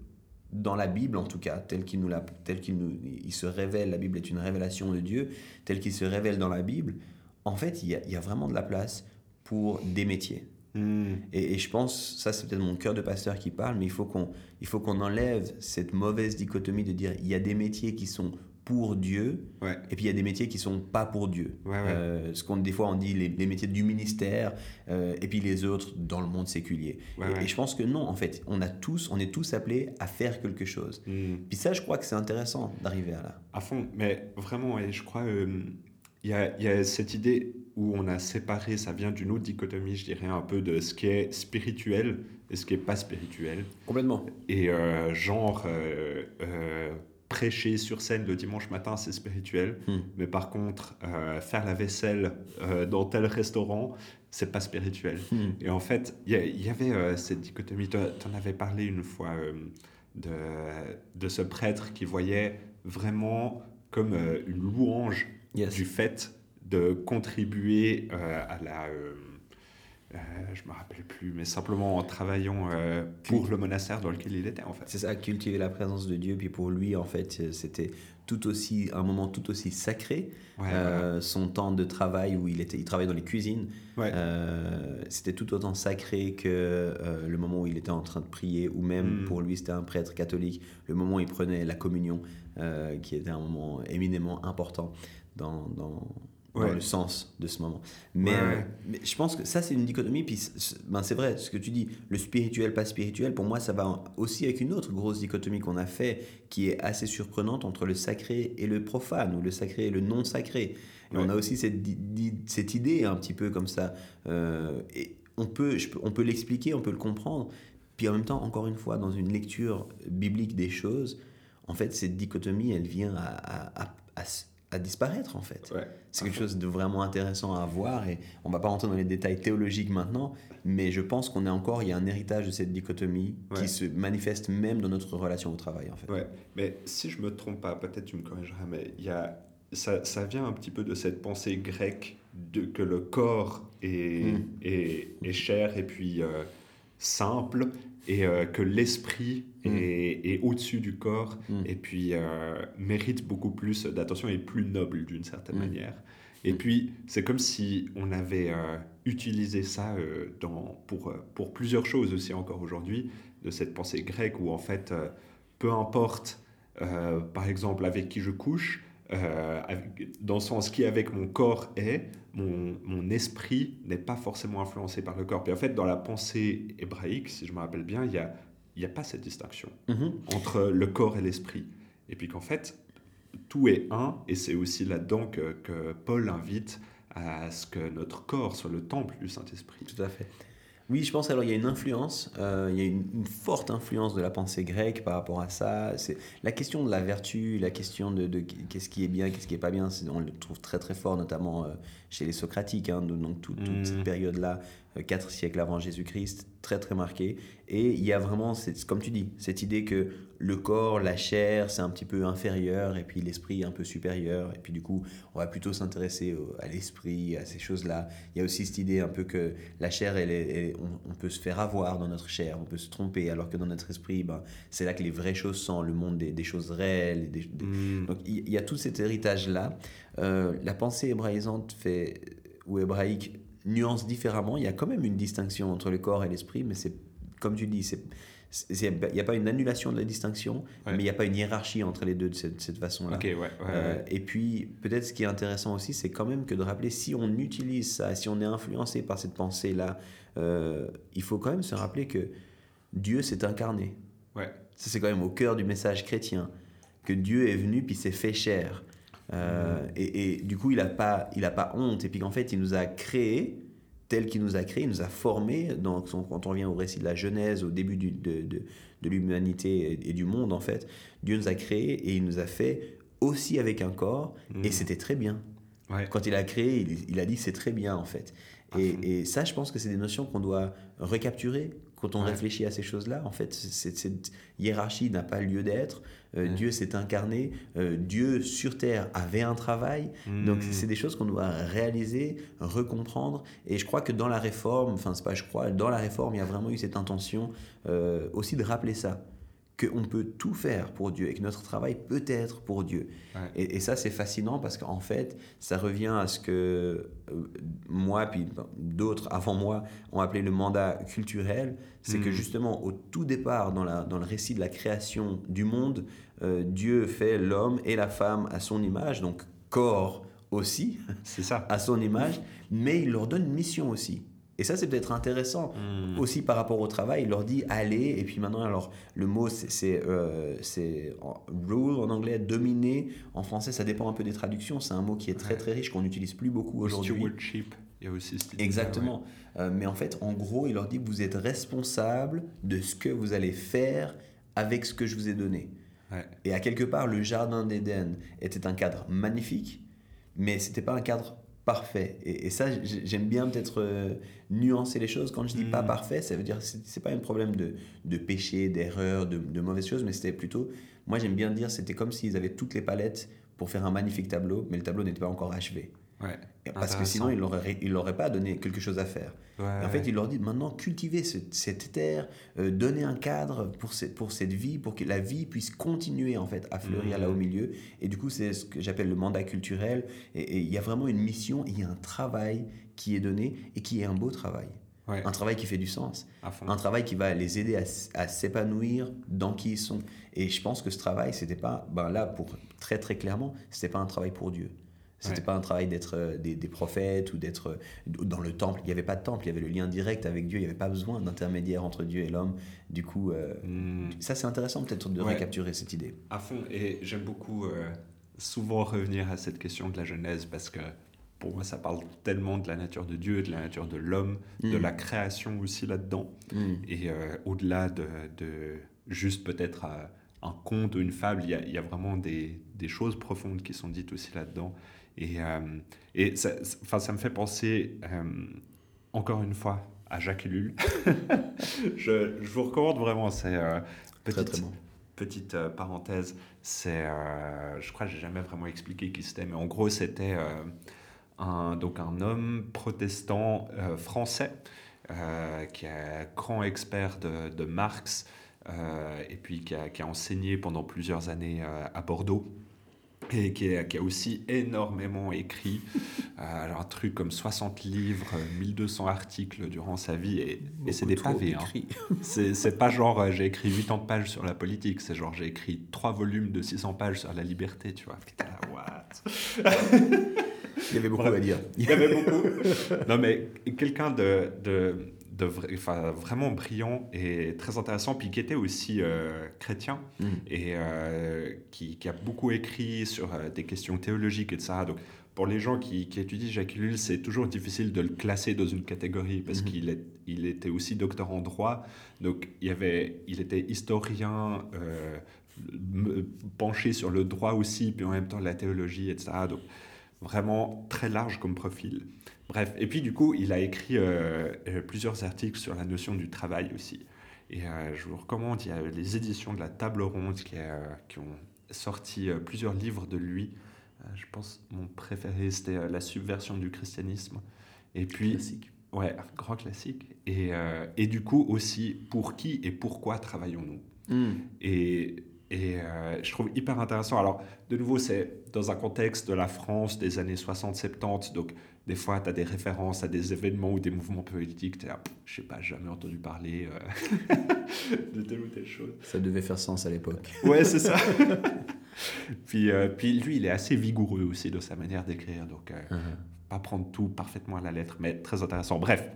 dans la Bible en tout cas, tel qu'il nous, tel qu'il nous il se révèle, la Bible est une révélation de Dieu, tel qu'il se révèle dans la Bible, en fait, il y a, il y a vraiment de la place pour des métiers. Hmm. Et, et, je pense, ça c'est peut-être mon cœur de pasteur qui parle, mais il faut qu'on il faut qu'on enlève cette mauvaise dichotomie de dire il y a des métiers qui sont pour Dieu. Et puis il y a des métiers qui sont pas pour Dieu. Euh, ce qu'on des fois on dit les, métiers du ministère euh, et puis les autres dans le monde séculier. Et, je pense que non, en fait, on a tous, on est tous appelés à faire quelque chose. Hmm. Puis ça, je crois que c'est intéressant d'arriver à là. À fond, mais vraiment, et je crois euh, il y, a, y, a, cette idée où on a séparé, ça vient d'une autre dichotomie, je dirais un peu de ce qui est spirituel et ce qui est pas spirituel. Complètement. Et genre prêcher sur scène le dimanche matin, c'est spirituel. Hmm. Mais par contre, euh, faire la vaisselle euh, dans tel restaurant, c'est pas spirituel. Hmm. Et en fait, il y, y, avait euh, cette dichotomie. Tu en avais parlé une fois de, de ce prêtre qui voyait vraiment comme une louange Yes. du fait de contribuer à la. Euh, euh, je me rappelle plus, mais simplement en travaillant euh, pour le monastère dans lequel il était en fait. C'est ça, cultiver la présence de Dieu. Puis pour lui, en fait, c'était tout aussi un moment tout aussi sacré. Ouais, Euh, Son temps de travail où il était, il travaillait dans les cuisines. Ouais. Euh, c'était tout autant sacré que euh, le moment où il était en train de prier, ou même Mm. pour lui, c'était un prêtre catholique. Le moment où il prenait la communion, euh, qui était un moment éminemment important dans, dans, dans Ouais. le sens de ce moment. Mais, Ouais, euh, mais je pense que ça, c'est une dichotomie. Puis c'est- ben, c'est vrai, ce que tu dis, le spirituel, pas spirituel, pour moi, ça va aussi avec une autre grosse dichotomie qu'on a fait, qui est assez surprenante entre le sacré et le profane, ou le sacré et le non sacré. Et Ouais. on a aussi cette, cette idée un petit peu comme ça. Euh, et on peut, je on peut l'expliquer, on peut le comprendre. Puis en même temps, encore une fois, dans une lecture biblique des choses, en fait, cette dichotomie, elle vient à, à- à- à disparaître, en fait. Ouais. C'est quelque chose de vraiment intéressant à voir et on va pas rentrer dans les détails théologiques maintenant, mais je pense qu'on est encore, il y a un héritage de cette dichotomie Ouais. qui se manifeste même dans notre relation au travail en fait. Ouais, mais si je me trompe pas, peut-être tu me corrigeras, mais il y a, ça, ça vient un petit peu de cette pensée grecque de, que le corps est, Mm. est, est cher et puis euh, simple, et euh, que l'esprit Mm. est, est au-dessus du corps Mm. et puis euh, mérite beaucoup plus d'attention et plus noble d'une certaine Mm. manière. Et puis, c'est comme si on avait euh, utilisé ça dans, pour, pour plusieurs choses aussi encore aujourd'hui, de cette pensée grecque où en fait, peu importe, par exemple, avec qui je couche, euh, dans le sens qui avec mon corps est, mon, mon esprit n'est pas forcément influencé par le corps. Puis en fait, dans la pensée hébraïque, si je me rappelle bien, il n'y a, y a pas cette distinction Mhm. entre le corps et l'esprit. Et puis qu'en fait, tout est un, et c'est aussi là-dedans que, que Paul invite à ce que notre corps soit le temple du Saint-Esprit. Tout à fait. Oui, je pense alors il y a une influence, euh, il y a une, une forte influence de la pensée grecque par rapport à ça. C'est la question de la vertu, la question de, de qu'est-ce qui est bien, qu'est-ce qui est pas bien. On le trouve très très fort, notamment euh, chez les Socratiques, hein, donc tout- toute cette période-là, euh, quatre siècles avant Jésus-Christ, très très marquée. Et il y a vraiment, cette- comme tu dis, cette idée que le corps, la chair, c'est un petit peu inférieur, et puis l'esprit un peu supérieur. Et puis du coup, on va plutôt s'intéresser à l'esprit, à ces choses-là. Il y a aussi cette idée un peu que la chair, elle est- elle on, on peut se faire avoir dans notre chair, on peut se tromper, alors que dans notre esprit, ben, c'est là que les vraies choses sont, le monde des, des choses réelles. et des- des- Mm. donc il il y a tout cet héritage-là. Euh, la pensée hébraïsante fait, ou hébraïque nuance différemment. Il y a quand même une distinction entre le corps et l'esprit, mais c'est comme tu dis, c'est il n'y a pas une annulation de la distinction, Ouais. mais il n'y a pas une hiérarchie entre les deux de cette, cette façon-là. Ok, ouais, ouais, Euh, ouais. et puis, peut-être ce qui est intéressant aussi, c'est quand même que de rappeler, si on utilise ça, si on est influencé par cette pensée-là, euh, il faut quand même se rappeler que Dieu s'est incarné. Ouais. Ça, c'est quand même au cœur du message chrétien, que Dieu est venu puis s'est fait chair. Euh, et, et du coup, il n'a pas, il a pas honte. Et puis qu'en fait, il nous a créés tel qu'il nous a créés, il nous a formés. Quand on revient au récit de la Genèse, au début du- de, de, de l'humanité et, du monde, en fait, Dieu nous a créés et il nous a fait aussi avec un corps. Et Mm. c'était très bien. Ouais. Quand il a créé, il, il a dit c'est très bien en fait. Et, et ça, je pense que c'est des notions qu'on doit recapturer quand on Ouais. réfléchit à ces choses-là. En fait, cette hiérarchie n'a pas lieu d'être. Euh. Dieu s'est incarné. Euh, Dieu sur terre avait un travail. Donc, Mm. c'est des choses qu'on doit réaliser, recomprendre. Et je crois que dans la réforme, enfin, c'est pas je crois, dans la réforme, il y a vraiment eu cette intention euh, aussi de rappeler ça. Qu'on peut tout faire pour Dieu et que notre travail peut être pour Dieu. Ouais. Et, et ça, c'est fascinant parce qu'en fait, ça revient à ce que euh, moi, puis ben, d'autres avant moi, ont appelé le mandat culturel. C'est que Mhm. justement, au tout départ, dans, la, dans le récit de la création du monde, euh, Dieu fait l'homme et la femme à son image, donc corps aussi, C'est ça. à son image, mais il leur donne une mission aussi. Et ça, c'est peut-être intéressant Mm. aussi par rapport au travail, il leur dit allez, et puis maintenant, alors le mot c'est euh, rule en anglais, dominer, en français ça dépend un peu des traductions, c'est un mot qui est très Ouais. très riche, qu'on n'utilise plus beaucoup aujourd'hui. Stewardship, il y a aussi Exactement. Euh, mais en fait, en gros, il leur dit vous êtes responsable de ce que vous allez faire avec ce que je vous ai donné. Et à quelque part, le jardin d'Éden était un cadre magnifique, mais c'était pas un cadre parfait. Et, ça, j'aime bien peut-être euh, nuancer les choses. Quand je dis pas hmm. parfait, ça veut dire c'est pas un problème de, de péché, d'erreur, de, de mauvaises choses, mais c'était plutôt, moi j'aime bien dire, c'était comme s'ils avaient toutes les palettes pour faire un magnifique tableau, mais le tableau n'était pas encore achevé. Parce que sinon, il n'aurait il aurait pas donné quelque chose à faire. en fait, il leur dit maintenant, cultivez cette terre, euh, donnez un cadre pour, pour cette vie, pour que la vie puisse continuer en fait à fleurir là au mmh. milieu. Et du coup, c'est ce que j'appelle le mandat culturel. Et il y a vraiment une mission, il y a un travail qui est donné et qui est un beau travail. Un travail qui fait du sens. Un travail qui va les aider à, s'épanouir dans qui ils sont. Et je pense que ce travail, c'était pas, ben là, pour très très clairement, c'était pas un travail pour Dieu. C'était pas un travail d'être euh, des, prophètes ou d'être euh, dans le temple. Il n'y avait pas de temple, il y avait le lien direct avec Dieu. Il n'y avait pas besoin d'intermédiaire entre Dieu et l'homme. Du coup, euh, hmm. ça c'est intéressant peut-être de récapturer cette idée. À fond. Et j'aime beaucoup souvent revenir à cette question de la Genèse parce que pour moi, ça parle tellement de la nature de Dieu, de la nature de l'homme, de hmm. la création aussi là-dedans. Hmm. Et au-delà de, de, juste peut-être un conte ou une fable, il y y a vraiment des, des, choses profondes qui sont dites aussi là-dedans. Et, euh, et ça, me fait penser, euh, encore une fois, à Jacques Ellul. je, je, vous recommande vraiment, c'est euh, petite, petite parenthèse, c'est, je crois que j'ai jamais vraiment expliqué qui c'était, mais en gros c'était un, donc un homme protestant français qui est grand expert de, de Marx et puis qui a, qui a, enseigné pendant plusieurs années à Bordeaux et qui, a aussi énormément écrit, euh, un truc comme 60 livres, 1200 articles durant sa vie, et, et c'est des pavés. Hein. C'est pas genre euh, j'ai écrit 80 pages sur la politique, c'est genre j'ai écrit 3 volumes de 600 pages sur la liberté, tu vois. Putain, what Il y avait beaucoup à dire. Il y avait beaucoup. Non, mais quelqu'un de, de de vraiment brillant et très intéressant, puis qui était aussi euh, chrétien mm. et euh, qui, qui, a beaucoup écrit sur euh, des questions théologiques, etc. Donc, pour les gens qui, qui étudient Jacques Ellul, c'est toujours difficile de le classer dans une catégorie parce mm-hmm. qu'il il était aussi docteur en droit, donc il, y avait, il était historien penché sur le droit aussi, puis en même temps la théologie, etc. Donc, vraiment très large comme profil. Bref, et puis du coup, il a écrit euh, euh, plusieurs articles sur la notion du travail aussi. Et euh, je vous recommande, il y a les éditions de la Table Ronde qui, qui ont sorti plusieurs livres de lui. je pense mon préféré, c'était La subversion du christianisme. Et puis, classique. Ouais, grand classique. Et, et du coup aussi, pour qui et pourquoi travaillons-nous? Hmm. Et et je trouve hyper intéressant. Alors, de nouveau, c'est dans un contexte de la France des années 60-70, donc des fois, tu as des références à des événements ou des mouvements politiques, tu es là, je sais pas, jamais entendu parler euh, de telle ou telle chose. Ça devait faire sens à l'époque. Ouais, c'est ça. puis, euh, puis lui, il est assez vigoureux aussi de sa manière d'écrire, donc euh, uh-huh. pas prendre tout parfaitement à la lettre, mais très intéressant. Bref,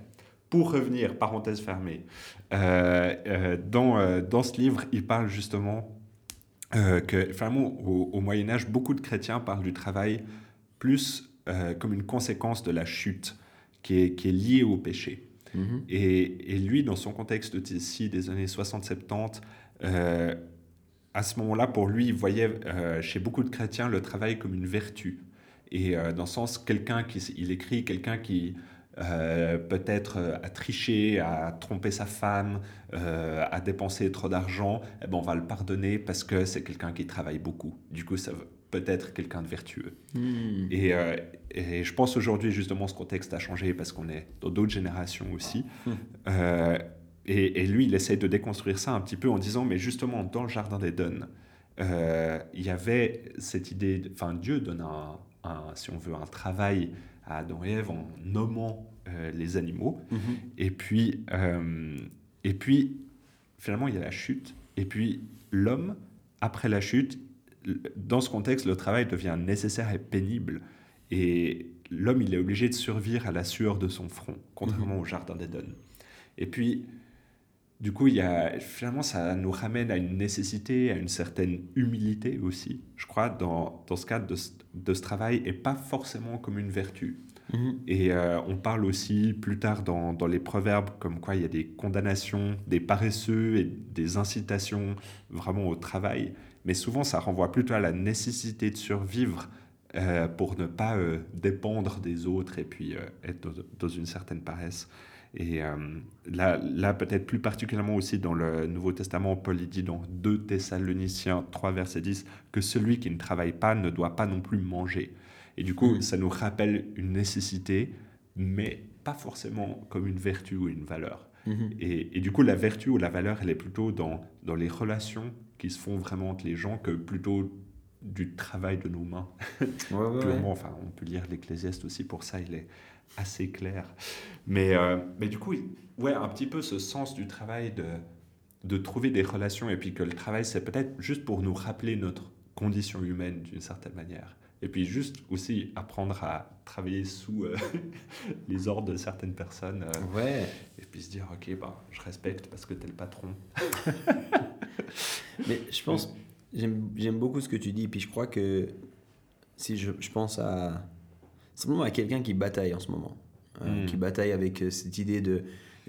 pour revenir, parenthèse fermée, dans, dans ce livre, il parle justement que, finalement, au, au Moyen Âge, beaucoup de chrétiens parlent du travail plus euh, comme une conséquence de la chute qui est, qui est liée au péché. Mhm. Et, et, lui, dans son contexte ici des années 60-70, euh, à ce moment-là, pour lui, il voyait euh, chez beaucoup de chrétiens le travail comme une vertu. Et dans le sens, quelqu'un qui, il écrit, quelqu'un qui peut-être a triché, a trompé sa femme, a dépensé trop d'argent, eh ben on va le pardonner parce que c'est quelqu'un qui travaille beaucoup. Du coup, ça, peut-être quelqu'un de vertueux. Hmm. Et, euh, et, je pense aujourd'hui, justement, ce contexte a changé parce qu'on est dans d'autres générations aussi. Euh, et, et, lui, il essaie de déconstruire ça un petit peu en disant, mais justement, dans le Jardin d'Éden, euh, il y avait cette idée, enfin, Dieu donne un, un, si on veut, un travail à Adam et Ève en nommant les animaux. Hmm. Et puis, et puis, finalement, il y a la chute. Et puis, l'homme, après la chute, dans ce contexte, le travail devient nécessaire et pénible. Et l'homme, il est obligé de survivre à la sueur de son front, contrairement mhm. au jardin d'Eden. Et puis, du coup, il y a, finalement, ça nous ramène à une nécessité, à une certaine humilité aussi, je crois, dans, dans ce cadre de, de, ce travail, et pas forcément comme une vertu. Mhm. Et euh, on parle aussi plus tard dans, dans, les proverbes comme quoi il y a des condamnations des paresseux et des incitations vraiment au travail. Mais souvent ça renvoie plutôt à la nécessité de survivre euh, pour ne pas euh, dépendre des autres et puis être dans, une certaine paresse. Et là, là peut-être plus particulièrement aussi dans le Nouveau Testament, Paul dit dans 2 Thessaloniciens 3, verset 10, que celui qui ne travaille pas ne doit pas non plus manger. Et du coup, ça nous rappelle une nécessité, mais pas forcément comme une vertu ou une valeur. Mhm. Et, du coup, la vertu ou la valeur, elle est plutôt dans, dans les relations qui se font vraiment entre les gens que plutôt du travail de nos mains. enfin, on peut lire l'Ecclésiaste aussi pour ça, il est assez clair. Mais, euh, mais du coup, ouais, un petit peu ce sens du travail de, de trouver des relations et puis que le travail, c'est peut-être juste pour nous rappeler notre condition humaine d'une certaine manière. Et puis juste aussi apprendre à travailler sous euh, les ordres de certaines personnes. Euh, ouais. Et puis se dire, ok, bah, je respecte parce que tu es le patron. Mais je pense, j'aime beaucoup ce que tu dis. Puis je crois que si je, je pense à simplement à quelqu'un qui bataille en ce moment, euh, hmm. qui bataille avec cette idée de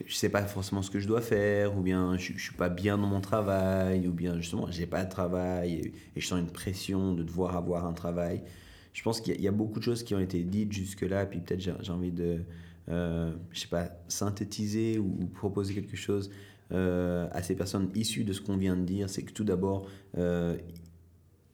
je sais pas forcément ce que je dois faire, ou bien je, ne suis pas bien dans mon travail, ou bien justement j'ai pas de travail et, et, je sens une pression de devoir avoir un travail je pense qu'il y, a beaucoup de choses qui ont été dites jusque-là, puis peut-être j'ai envie de, euh, je sais pas, synthétiser ou, proposer quelque chose euh, à ces personnes issues de ce qu'on vient de dire. C'est que tout d'abord, euh,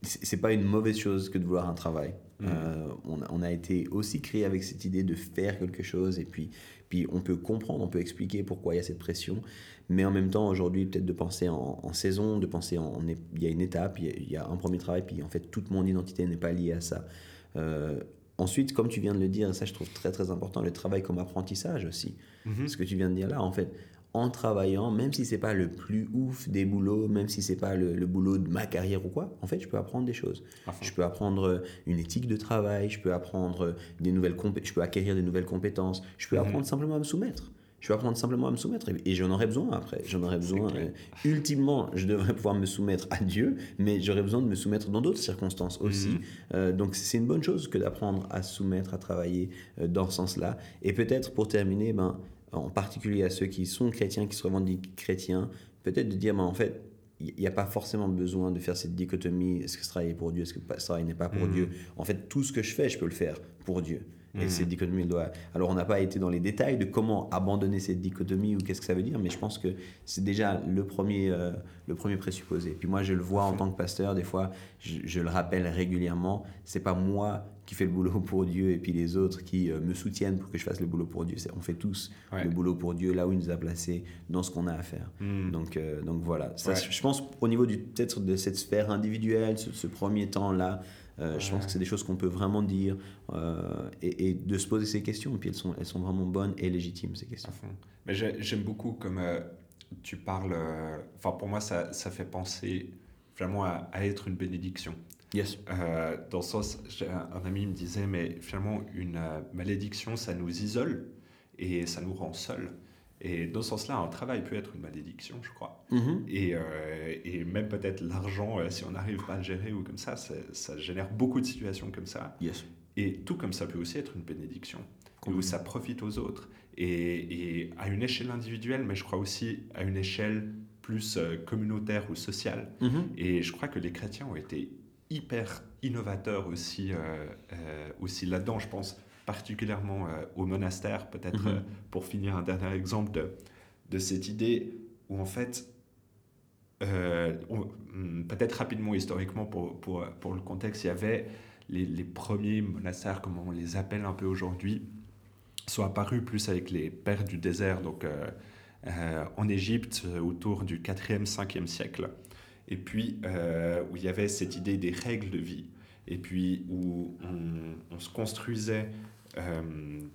c'est pas une mauvaise chose que de vouloir un travail. Mmh. Euh, on, on, a été aussi créé avec cette idée de faire quelque chose et puis, puis on peut comprendre, on peut expliquer pourquoi il y a cette pression. Mais en même temps, aujourd'hui, peut-être de penser en, saison, de penser en. Il y a une étape, il y y a, un premier travail, puis en fait, toute mon identité n'est pas liée à ça. Euh, ensuite, comme tu viens de le dire, ça je trouve très très important, le travail comme apprentissage aussi. Mhm. Ce que tu viens de dire là, en fait, en travaillant, même si c'est pas le plus ouf des boulots, même si c'est pas le, boulot de ma carrière ou quoi, en fait, je peux apprendre des choses. Je peux apprendre euh, une éthique de travail, je peux apprendre des nouvelles je peux acquérir des nouvelles compétences, je peux mhm. apprendre simplement à me soumettre je vais apprendre simplement à me soumettre. Et j'en aurai besoin après. J'en aurai besoin. Euh, ultimement, je devrais pouvoir me soumettre à Dieu, mais j'aurais besoin de me soumettre dans d'autres circonstances aussi. Mhm. Euh, donc c'est une bonne chose que d'apprendre à se soumettre, à travailler euh, dans ce sens-là. Et peut-être pour terminer, ben, en particulier à ceux qui sont chrétiens, qui se revendiquent chrétiens, peut-être de dire, ben, en fait, il n'y a pas forcément besoin de faire cette dichotomie, est-ce que ce travail est pour Dieu, est-ce que ce travail n'est pas pour mhm. Dieu. En fait, tout ce que je fais, je peux le faire pour Dieu. Et mmh. cette dichotomie, doit. Alors, on n'a pas été dans les détails de comment abandonner cette dichotomie ou qu'est-ce que ça veut dire, mais je pense que c'est déjà le premier, euh, le premier présupposé. Puis moi, je le vois en tant que pasteur, des fois, je, le rappelle régulièrement, c'est pas moi qui fais le boulot pour Dieu et puis les autres qui euh, me soutiennent pour que je fasse le boulot pour Dieu. On fait tous le boulot pour Dieu là où il nous a placés, dans ce qu'on a à faire. Mmh. Donc, euh, donc voilà. Ça, Je pense au niveau peut-être de cette sphère individuelle, ce premier temps-là, euh, je pense que c'est des choses qu'on peut vraiment dire euh, et, de se poser ces questions. Et puis elles sont, elles sont vraiment bonnes et légitimes, ces questions. Mais j'aime beaucoup comme euh, tu parles. Enfin, pour moi, ça, ça, fait penser finalement à, être une bénédiction. Yes. dans ce sens, un, ami me disait, mais finalement, une malédiction, ça nous isole et ça nous rend seuls. Et dans ce sens-là, un travail peut être une malédiction, je crois. Mm-hmm. et, euh, et, même peut-être l'argent, euh, si on n'arrive pas à le gérer ou comme ça, ça, génère beaucoup de situations comme ça. Yes. Et tout comme ça peut aussi être une bénédiction, où ça profite aux autres. Et, et, à une échelle individuelle, mais je crois aussi à une échelle plus euh, communautaire ou sociale. Mm-hmm. Et je crois que les chrétiens ont été hyper innovateurs aussi, aussi là-dedans, je pense particulièrement euh, au monastère, peut-être mhm. euh, pour finir un dernier exemple de, de cette idée où en fait, euh, hmm, peut-être rapidement historiquement pour, pour, pour, le contexte, il y avait les, les, premiers monastères, comme on les appelle un peu aujourd'hui, sont apparus plus avec les pères du désert, donc en Égypte autour du 4e, 5e siècle. Et puis où il y avait cette idée des règles de vie, et puis où on, on se construisait euh,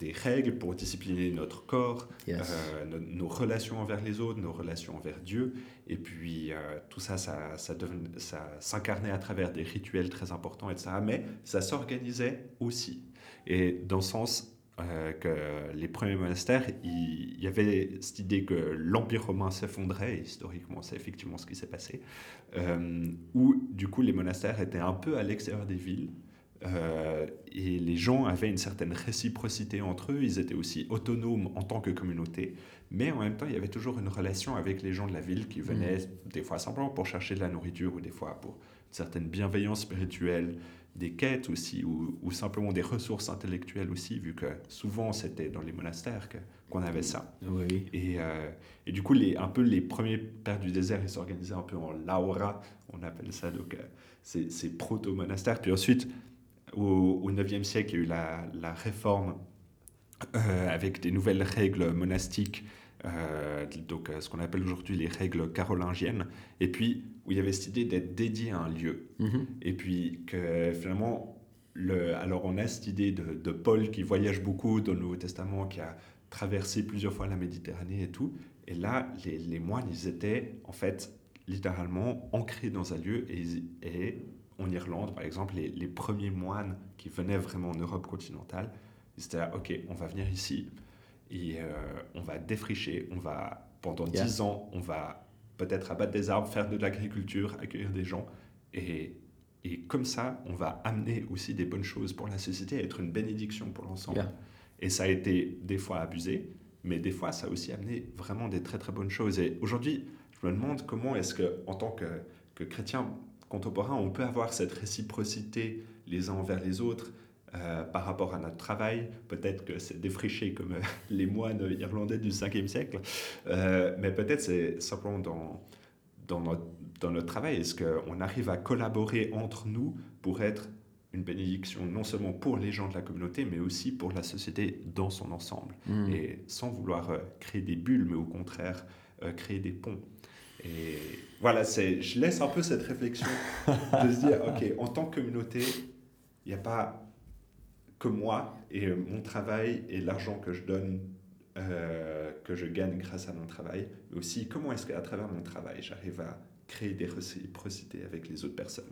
des règles pour discipliner notre corps, euh, nos, relations envers les autres, nos relations envers Dieu. Et puis euh, tout ça, ça, ça, ça s'incarnait à travers des rituels très importants, etc. Mais ça s'organisait aussi. Et dans le sens que les premiers monastères, il, y avait cette idée que l'Empire romain s'effondrait, historiquement c'est effectivement ce qui s'est passé, où du coup les monastères étaient un peu à l'extérieur des villes, euh, et les gens avaient une certaine réciprocité entre eux, ils étaient aussi autonomes en tant que communauté, mais en même temps, il y avait toujours une relation avec les gens de la ville qui venaient mm. des fois simplement pour chercher de la nourriture ou des fois pour certaine bienveillance spirituelle, des quêtes aussi, ou, ou, simplement des ressources intellectuelles aussi, vu que souvent c'était dans les monastères qu'on avait ça. Oui. Et, euh, et, du coup, les, un peu les premiers pères du désert, ils s'organisaient un peu en laura, on appelle ça, donc euh, c'est proto-monastères. Puis ensuite, au, au 9e siècle, il y a eu la, la réforme euh, avec des nouvelles règles monastiques donc ce qu'on appelle aujourd'hui les règles carolingiennes, et puis où il y avait cette idée d'être dédié à un lieu. Mhm. Et puis que finalement, le, alors on a cette idée de, de, Paul qui voyage beaucoup dans le Nouveau Testament, qui a traversé plusieurs fois la Méditerranée et tout. Et là, les, les moines, ils étaient en fait littéralement ancrés dans un lieu et, et en Irlande, par exemple, les, les, premiers moines qui venaient vraiment en Europe continentale, ils étaient là, ok, on va venir ici, et euh, on va défricher, on va, pendant yeah. 10 ans, on va peut-être abattre des arbres, faire de l'agriculture, accueillir des gens. Et, et comme ça, on va amener aussi des bonnes choses pour la société, être une bénédiction pour l'ensemble. Yeah. Et ça a été des fois abusé, mais des fois, ça a aussi amené vraiment des très très bonnes choses. Et aujourd'hui, je me demande comment est-ce que, en tant que, que chrétien contemporain, on peut avoir cette réciprocité les uns envers les autres, euh, par rapport à notre travail. Peut-être que c'est défriché comme euh, les moines irlandais du 5e siècle, euh, mais peut-être c'est simplement dans, dans, notre, dans notre travail. Est-ce qu'on arrive à collaborer entre nous pour être une bénédiction non seulement pour les gens de la communauté, mais aussi pour la société dans son ensemble, Mm. et sans vouloir créer des bulles, mais au contraire créer des ponts. Et voilà, c'est, je laisse un peu cette réflexion de se dire, ok, en tant que communauté, il n'y a pas que moi et euh, mon travail et l'argent que je donne, euh, que je gagne grâce à mon travail, mais aussi comment est-ce qu'à travers mon travail, j'arrive à créer des réciprocités avec les autres personnes.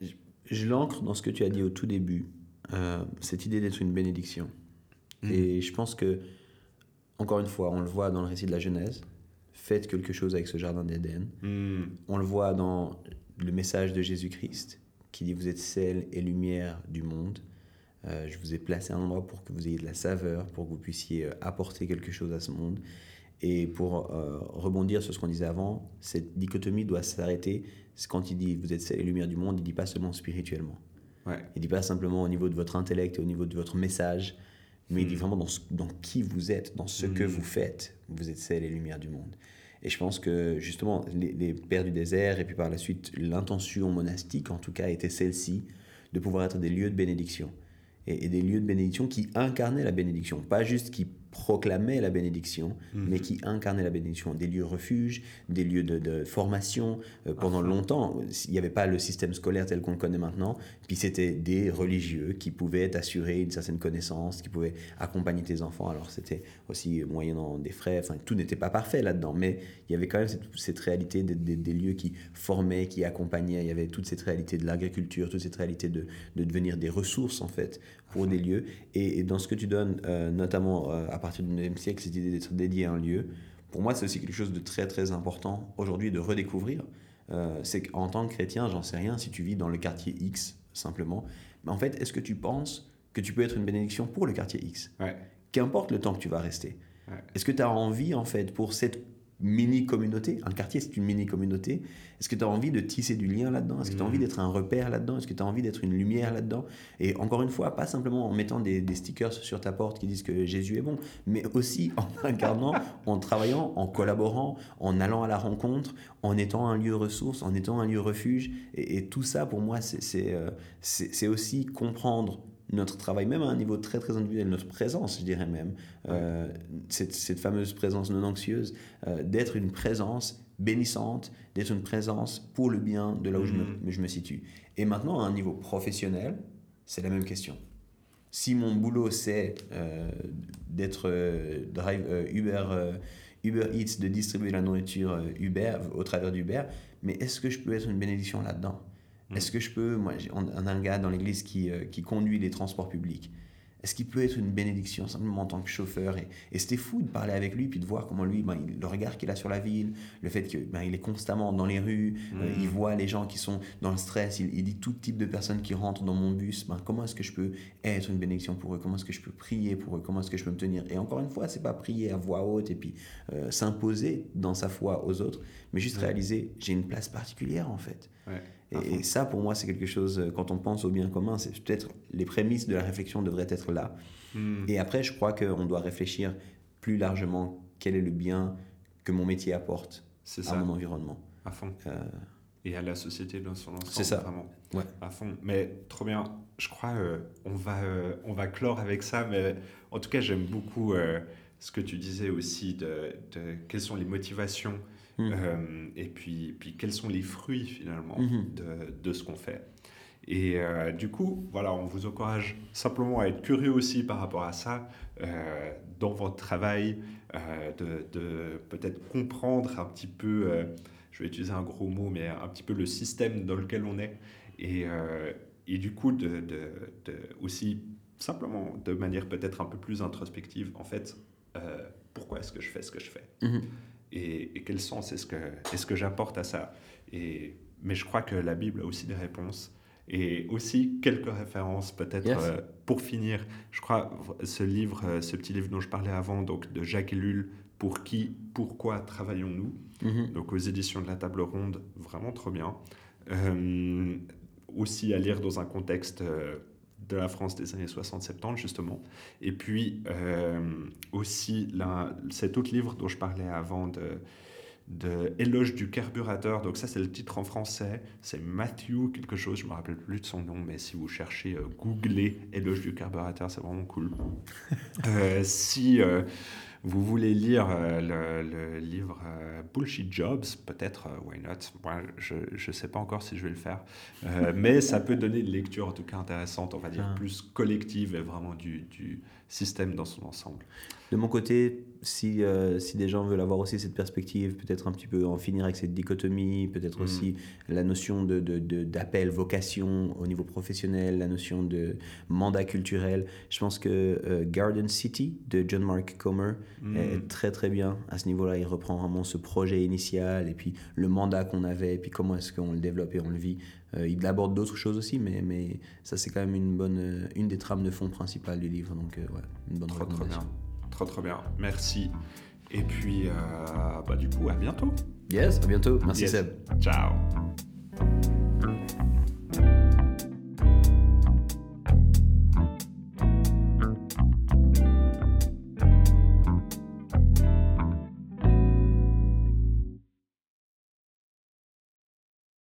Je, je l'ancre dans ce que tu as dit au tout début, euh, cette idée d'être une bénédiction. Mmh. Et je pense que, encore une fois, on le voit dans le récit de la Genèse, faites quelque chose avec ce jardin d'Éden. Mmh. On le voit dans le message de Jésus-Christ qui dit vous êtes sel et lumière du monde. Euh, je vous ai placé un endroit pour que vous ayez de la saveur, pour que vous puissiez euh, apporter quelque chose à ce monde. Et pour euh, rebondir sur ce qu'on disait avant, cette dichotomie doit s'arrêter. Quand il dit vous êtes sel et lumière du monde, il ne dit pas seulement spirituellement. Ouais. Il ne dit pas simplement au niveau de votre intellect et au niveau de votre message, mais mmh. il dit vraiment dans, ce, dans, qui vous êtes, dans ce mmh. que vous faites. Vous êtes sel et lumière du monde. Et je pense que justement, les, pères du désert, et puis par la suite, l'intention monastique, en tout cas, était celle-ci, de pouvoir être des lieux de bénédiction. Et, et, des lieux de bénédiction qui incarnaient la bénédiction, pas juste qui proclamaient la bénédiction, mmh. mais qui incarnaient la bénédiction. Des lieux refuges, des lieux de, de formation. Euh, pendant longtemps, il n'y avait pas le système scolaire tel qu'on le connaît maintenant, puis c'était des religieux qui pouvaient t'assurer une certaine connaissance, qui pouvaient accompagner tes enfants. Alors c'était aussi moyennant des frais, enfin tout n'était pas parfait là-dedans, mais il y avait quand même cette, cette réalité des, des, des, lieux qui formaient, qui accompagnaient, il y avait toute cette réalité de l'agriculture, toute cette réalité de, de, devenir des ressources en fait pour des lieux. Et, et dans ce que tu donnes, euh, notamment euh, à partir du 9e siècle, cette idée d'être dédié à un lieu, pour moi c'est aussi quelque chose de très très important aujourd'hui de redécouvrir. Euh, c'est qu'en tant que chrétien, j'en sais rien si tu vis dans le quartier X simplement. Mais en fait, est-ce que tu penses que tu peux être une bénédiction pour le quartier X? Ouais. Qu'importe le temps que tu vas rester. Ouais. Est-ce que tu as envie, en fait, pour cette mini-communauté, un quartier c'est une mini-communauté, est-ce que tu as envie de tisser du lien là-dedans? Est-ce que tu as envie d'être un repère là-dedans? Est-ce que tu as envie d'être une lumière là-dedans? Et encore une fois, pas simplement en mettant des, des, stickers sur ta porte qui disent que Jésus est bon, mais aussi en incarnant, en travaillant, en collaborant, en allant à la rencontre, en étant un lieu ressource, en étant un lieu refuge. Et, et tout ça, pour moi, c'est euh, aussi comprendre notre travail, même à un niveau très très individuel, notre présence, je dirais même, ouais. euh, cette, cette, fameuse présence non anxieuse, euh, d'être une présence bénissante, d'être une présence pour le bien de là où mmh. je, me, je, me, situe. Et maintenant, à un niveau professionnel, c'est la même question. Si mon boulot, c'est euh, d'être drive Uber, Uber Eats, de distribuer la nourriture Uber au travers d'Uber, mais est-ce que je peux être une bénédiction là-dedans? Est-ce que je peux, moi, on a un gars dans l'église qui, euh, qui conduit les transports publics. est-ce qu'il peut être une bénédiction simplement en tant que chauffeur Et, et c'était fou de parler avec lui, puis de voir comment lui, ben, le regard qu'il a sur la ville, le fait qu'il ben, il est constamment dans les rues, euh, il mm. voit les gens qui sont dans le stress, il, dit tout type de personnes qui rentrent dans mon bus, ben, comment est-ce que je peux être une bénédiction pour eux? Comment est-ce que je peux prier pour eux? Comment est-ce que je peux me tenir? Et encore une fois, c'est pas prier à voix haute et puis euh, s'imposer dans sa foi aux autres, mais juste réaliser, j'ai une place particulière en fait. Et, ça, pour moi, c'est quelque chose, euh, quand on pense au bien commun, c'est peut-être les prémices de la réflexion devraient être là. Hmm. Et après, je crois qu'on doit réfléchir plus largement quel est le bien que mon métier apporte à mon environnement. À fond. Euh, et à la société dans son ensemble. C'est ça. Vraiment. Ouais. À fond. Mais trop bien. Je crois euh, on, va, on va clore avec ça. Mais en tout cas, j'aime beaucoup ce que tu disais aussi de, de, quelles sont les motivations Mmh. Euh, et puis, puis quels sont les fruits finalement mmh. de, de, ce qu'on fait. Et euh, du coup, voilà, on vous encourage simplement à être curieux aussi par rapport à ça euh, dans votre travail, de, de peut-être comprendre un petit peu, je vais utiliser un gros mot, mais un petit peu le système dans lequel on est. Et, et du coup, de, de, aussi simplement de manière peut-être un peu plus introspective, en fait, pourquoi est-ce que je fais ce que je fais? Mmh et, quel sens est-ce que, est que j'apporte à ça? Et, Mais je crois que la Bible a aussi des réponses et aussi quelques références peut-être euh, pour finir. Je crois ce livre, euh, ce petit livre dont je parlais avant, donc de Jacques Ellul, Pour qui, pourquoi travaillons-nous? Mm-hmm. Donc aux éditions de la Table Ronde, vraiment trop bien. Euh, aussi à lire dans un contexte de la France des années 60-70, justement. Et puis euh, aussi cet autre livre dont je parlais avant de, de Éloge du carburateur. Donc ça, c'est le titre en français. C'est Matthew quelque chose, je me rappelle plus de son nom, mais si vous cherchez, euh, googlez Éloge du carburateur, c'est vraiment cool. Euh, si vous voulez lire euh, le, livre euh, Bullshit Jobs, peut-être, euh, why not? Moi, je ne sais pas encore si je vais le faire, mais ça peut donner une lecture en tout cas intéressante, on va dire, ah. plus collective et vraiment du, du système dans son ensemble. De mon côté, si, euh, si des gens veulent avoir aussi cette perspective, peut-être un petit peu en finir avec cette dichotomie, peut-être mm. aussi la notion d'appel, de, de, vocation au niveau professionnel, la notion de mandat culturel, je pense que euh, Garden City de John Mark Comer mm. est très très bien à ce niveau-là. Il reprend vraiment ce projet initial et puis le mandat qu'on avait et puis comment est-ce qu'on le développe et on le vit. Euh, il aborde d'autres choses aussi, mais, mais ça c'est quand même une, bonne, une des trames de fond principales du livre. Donc ouais, une bonne recommandation. Trop, trop bien. Merci. Et puis, euh, bah, du coup, à bientôt. Yes, à bientôt. Merci Seb. Ciao.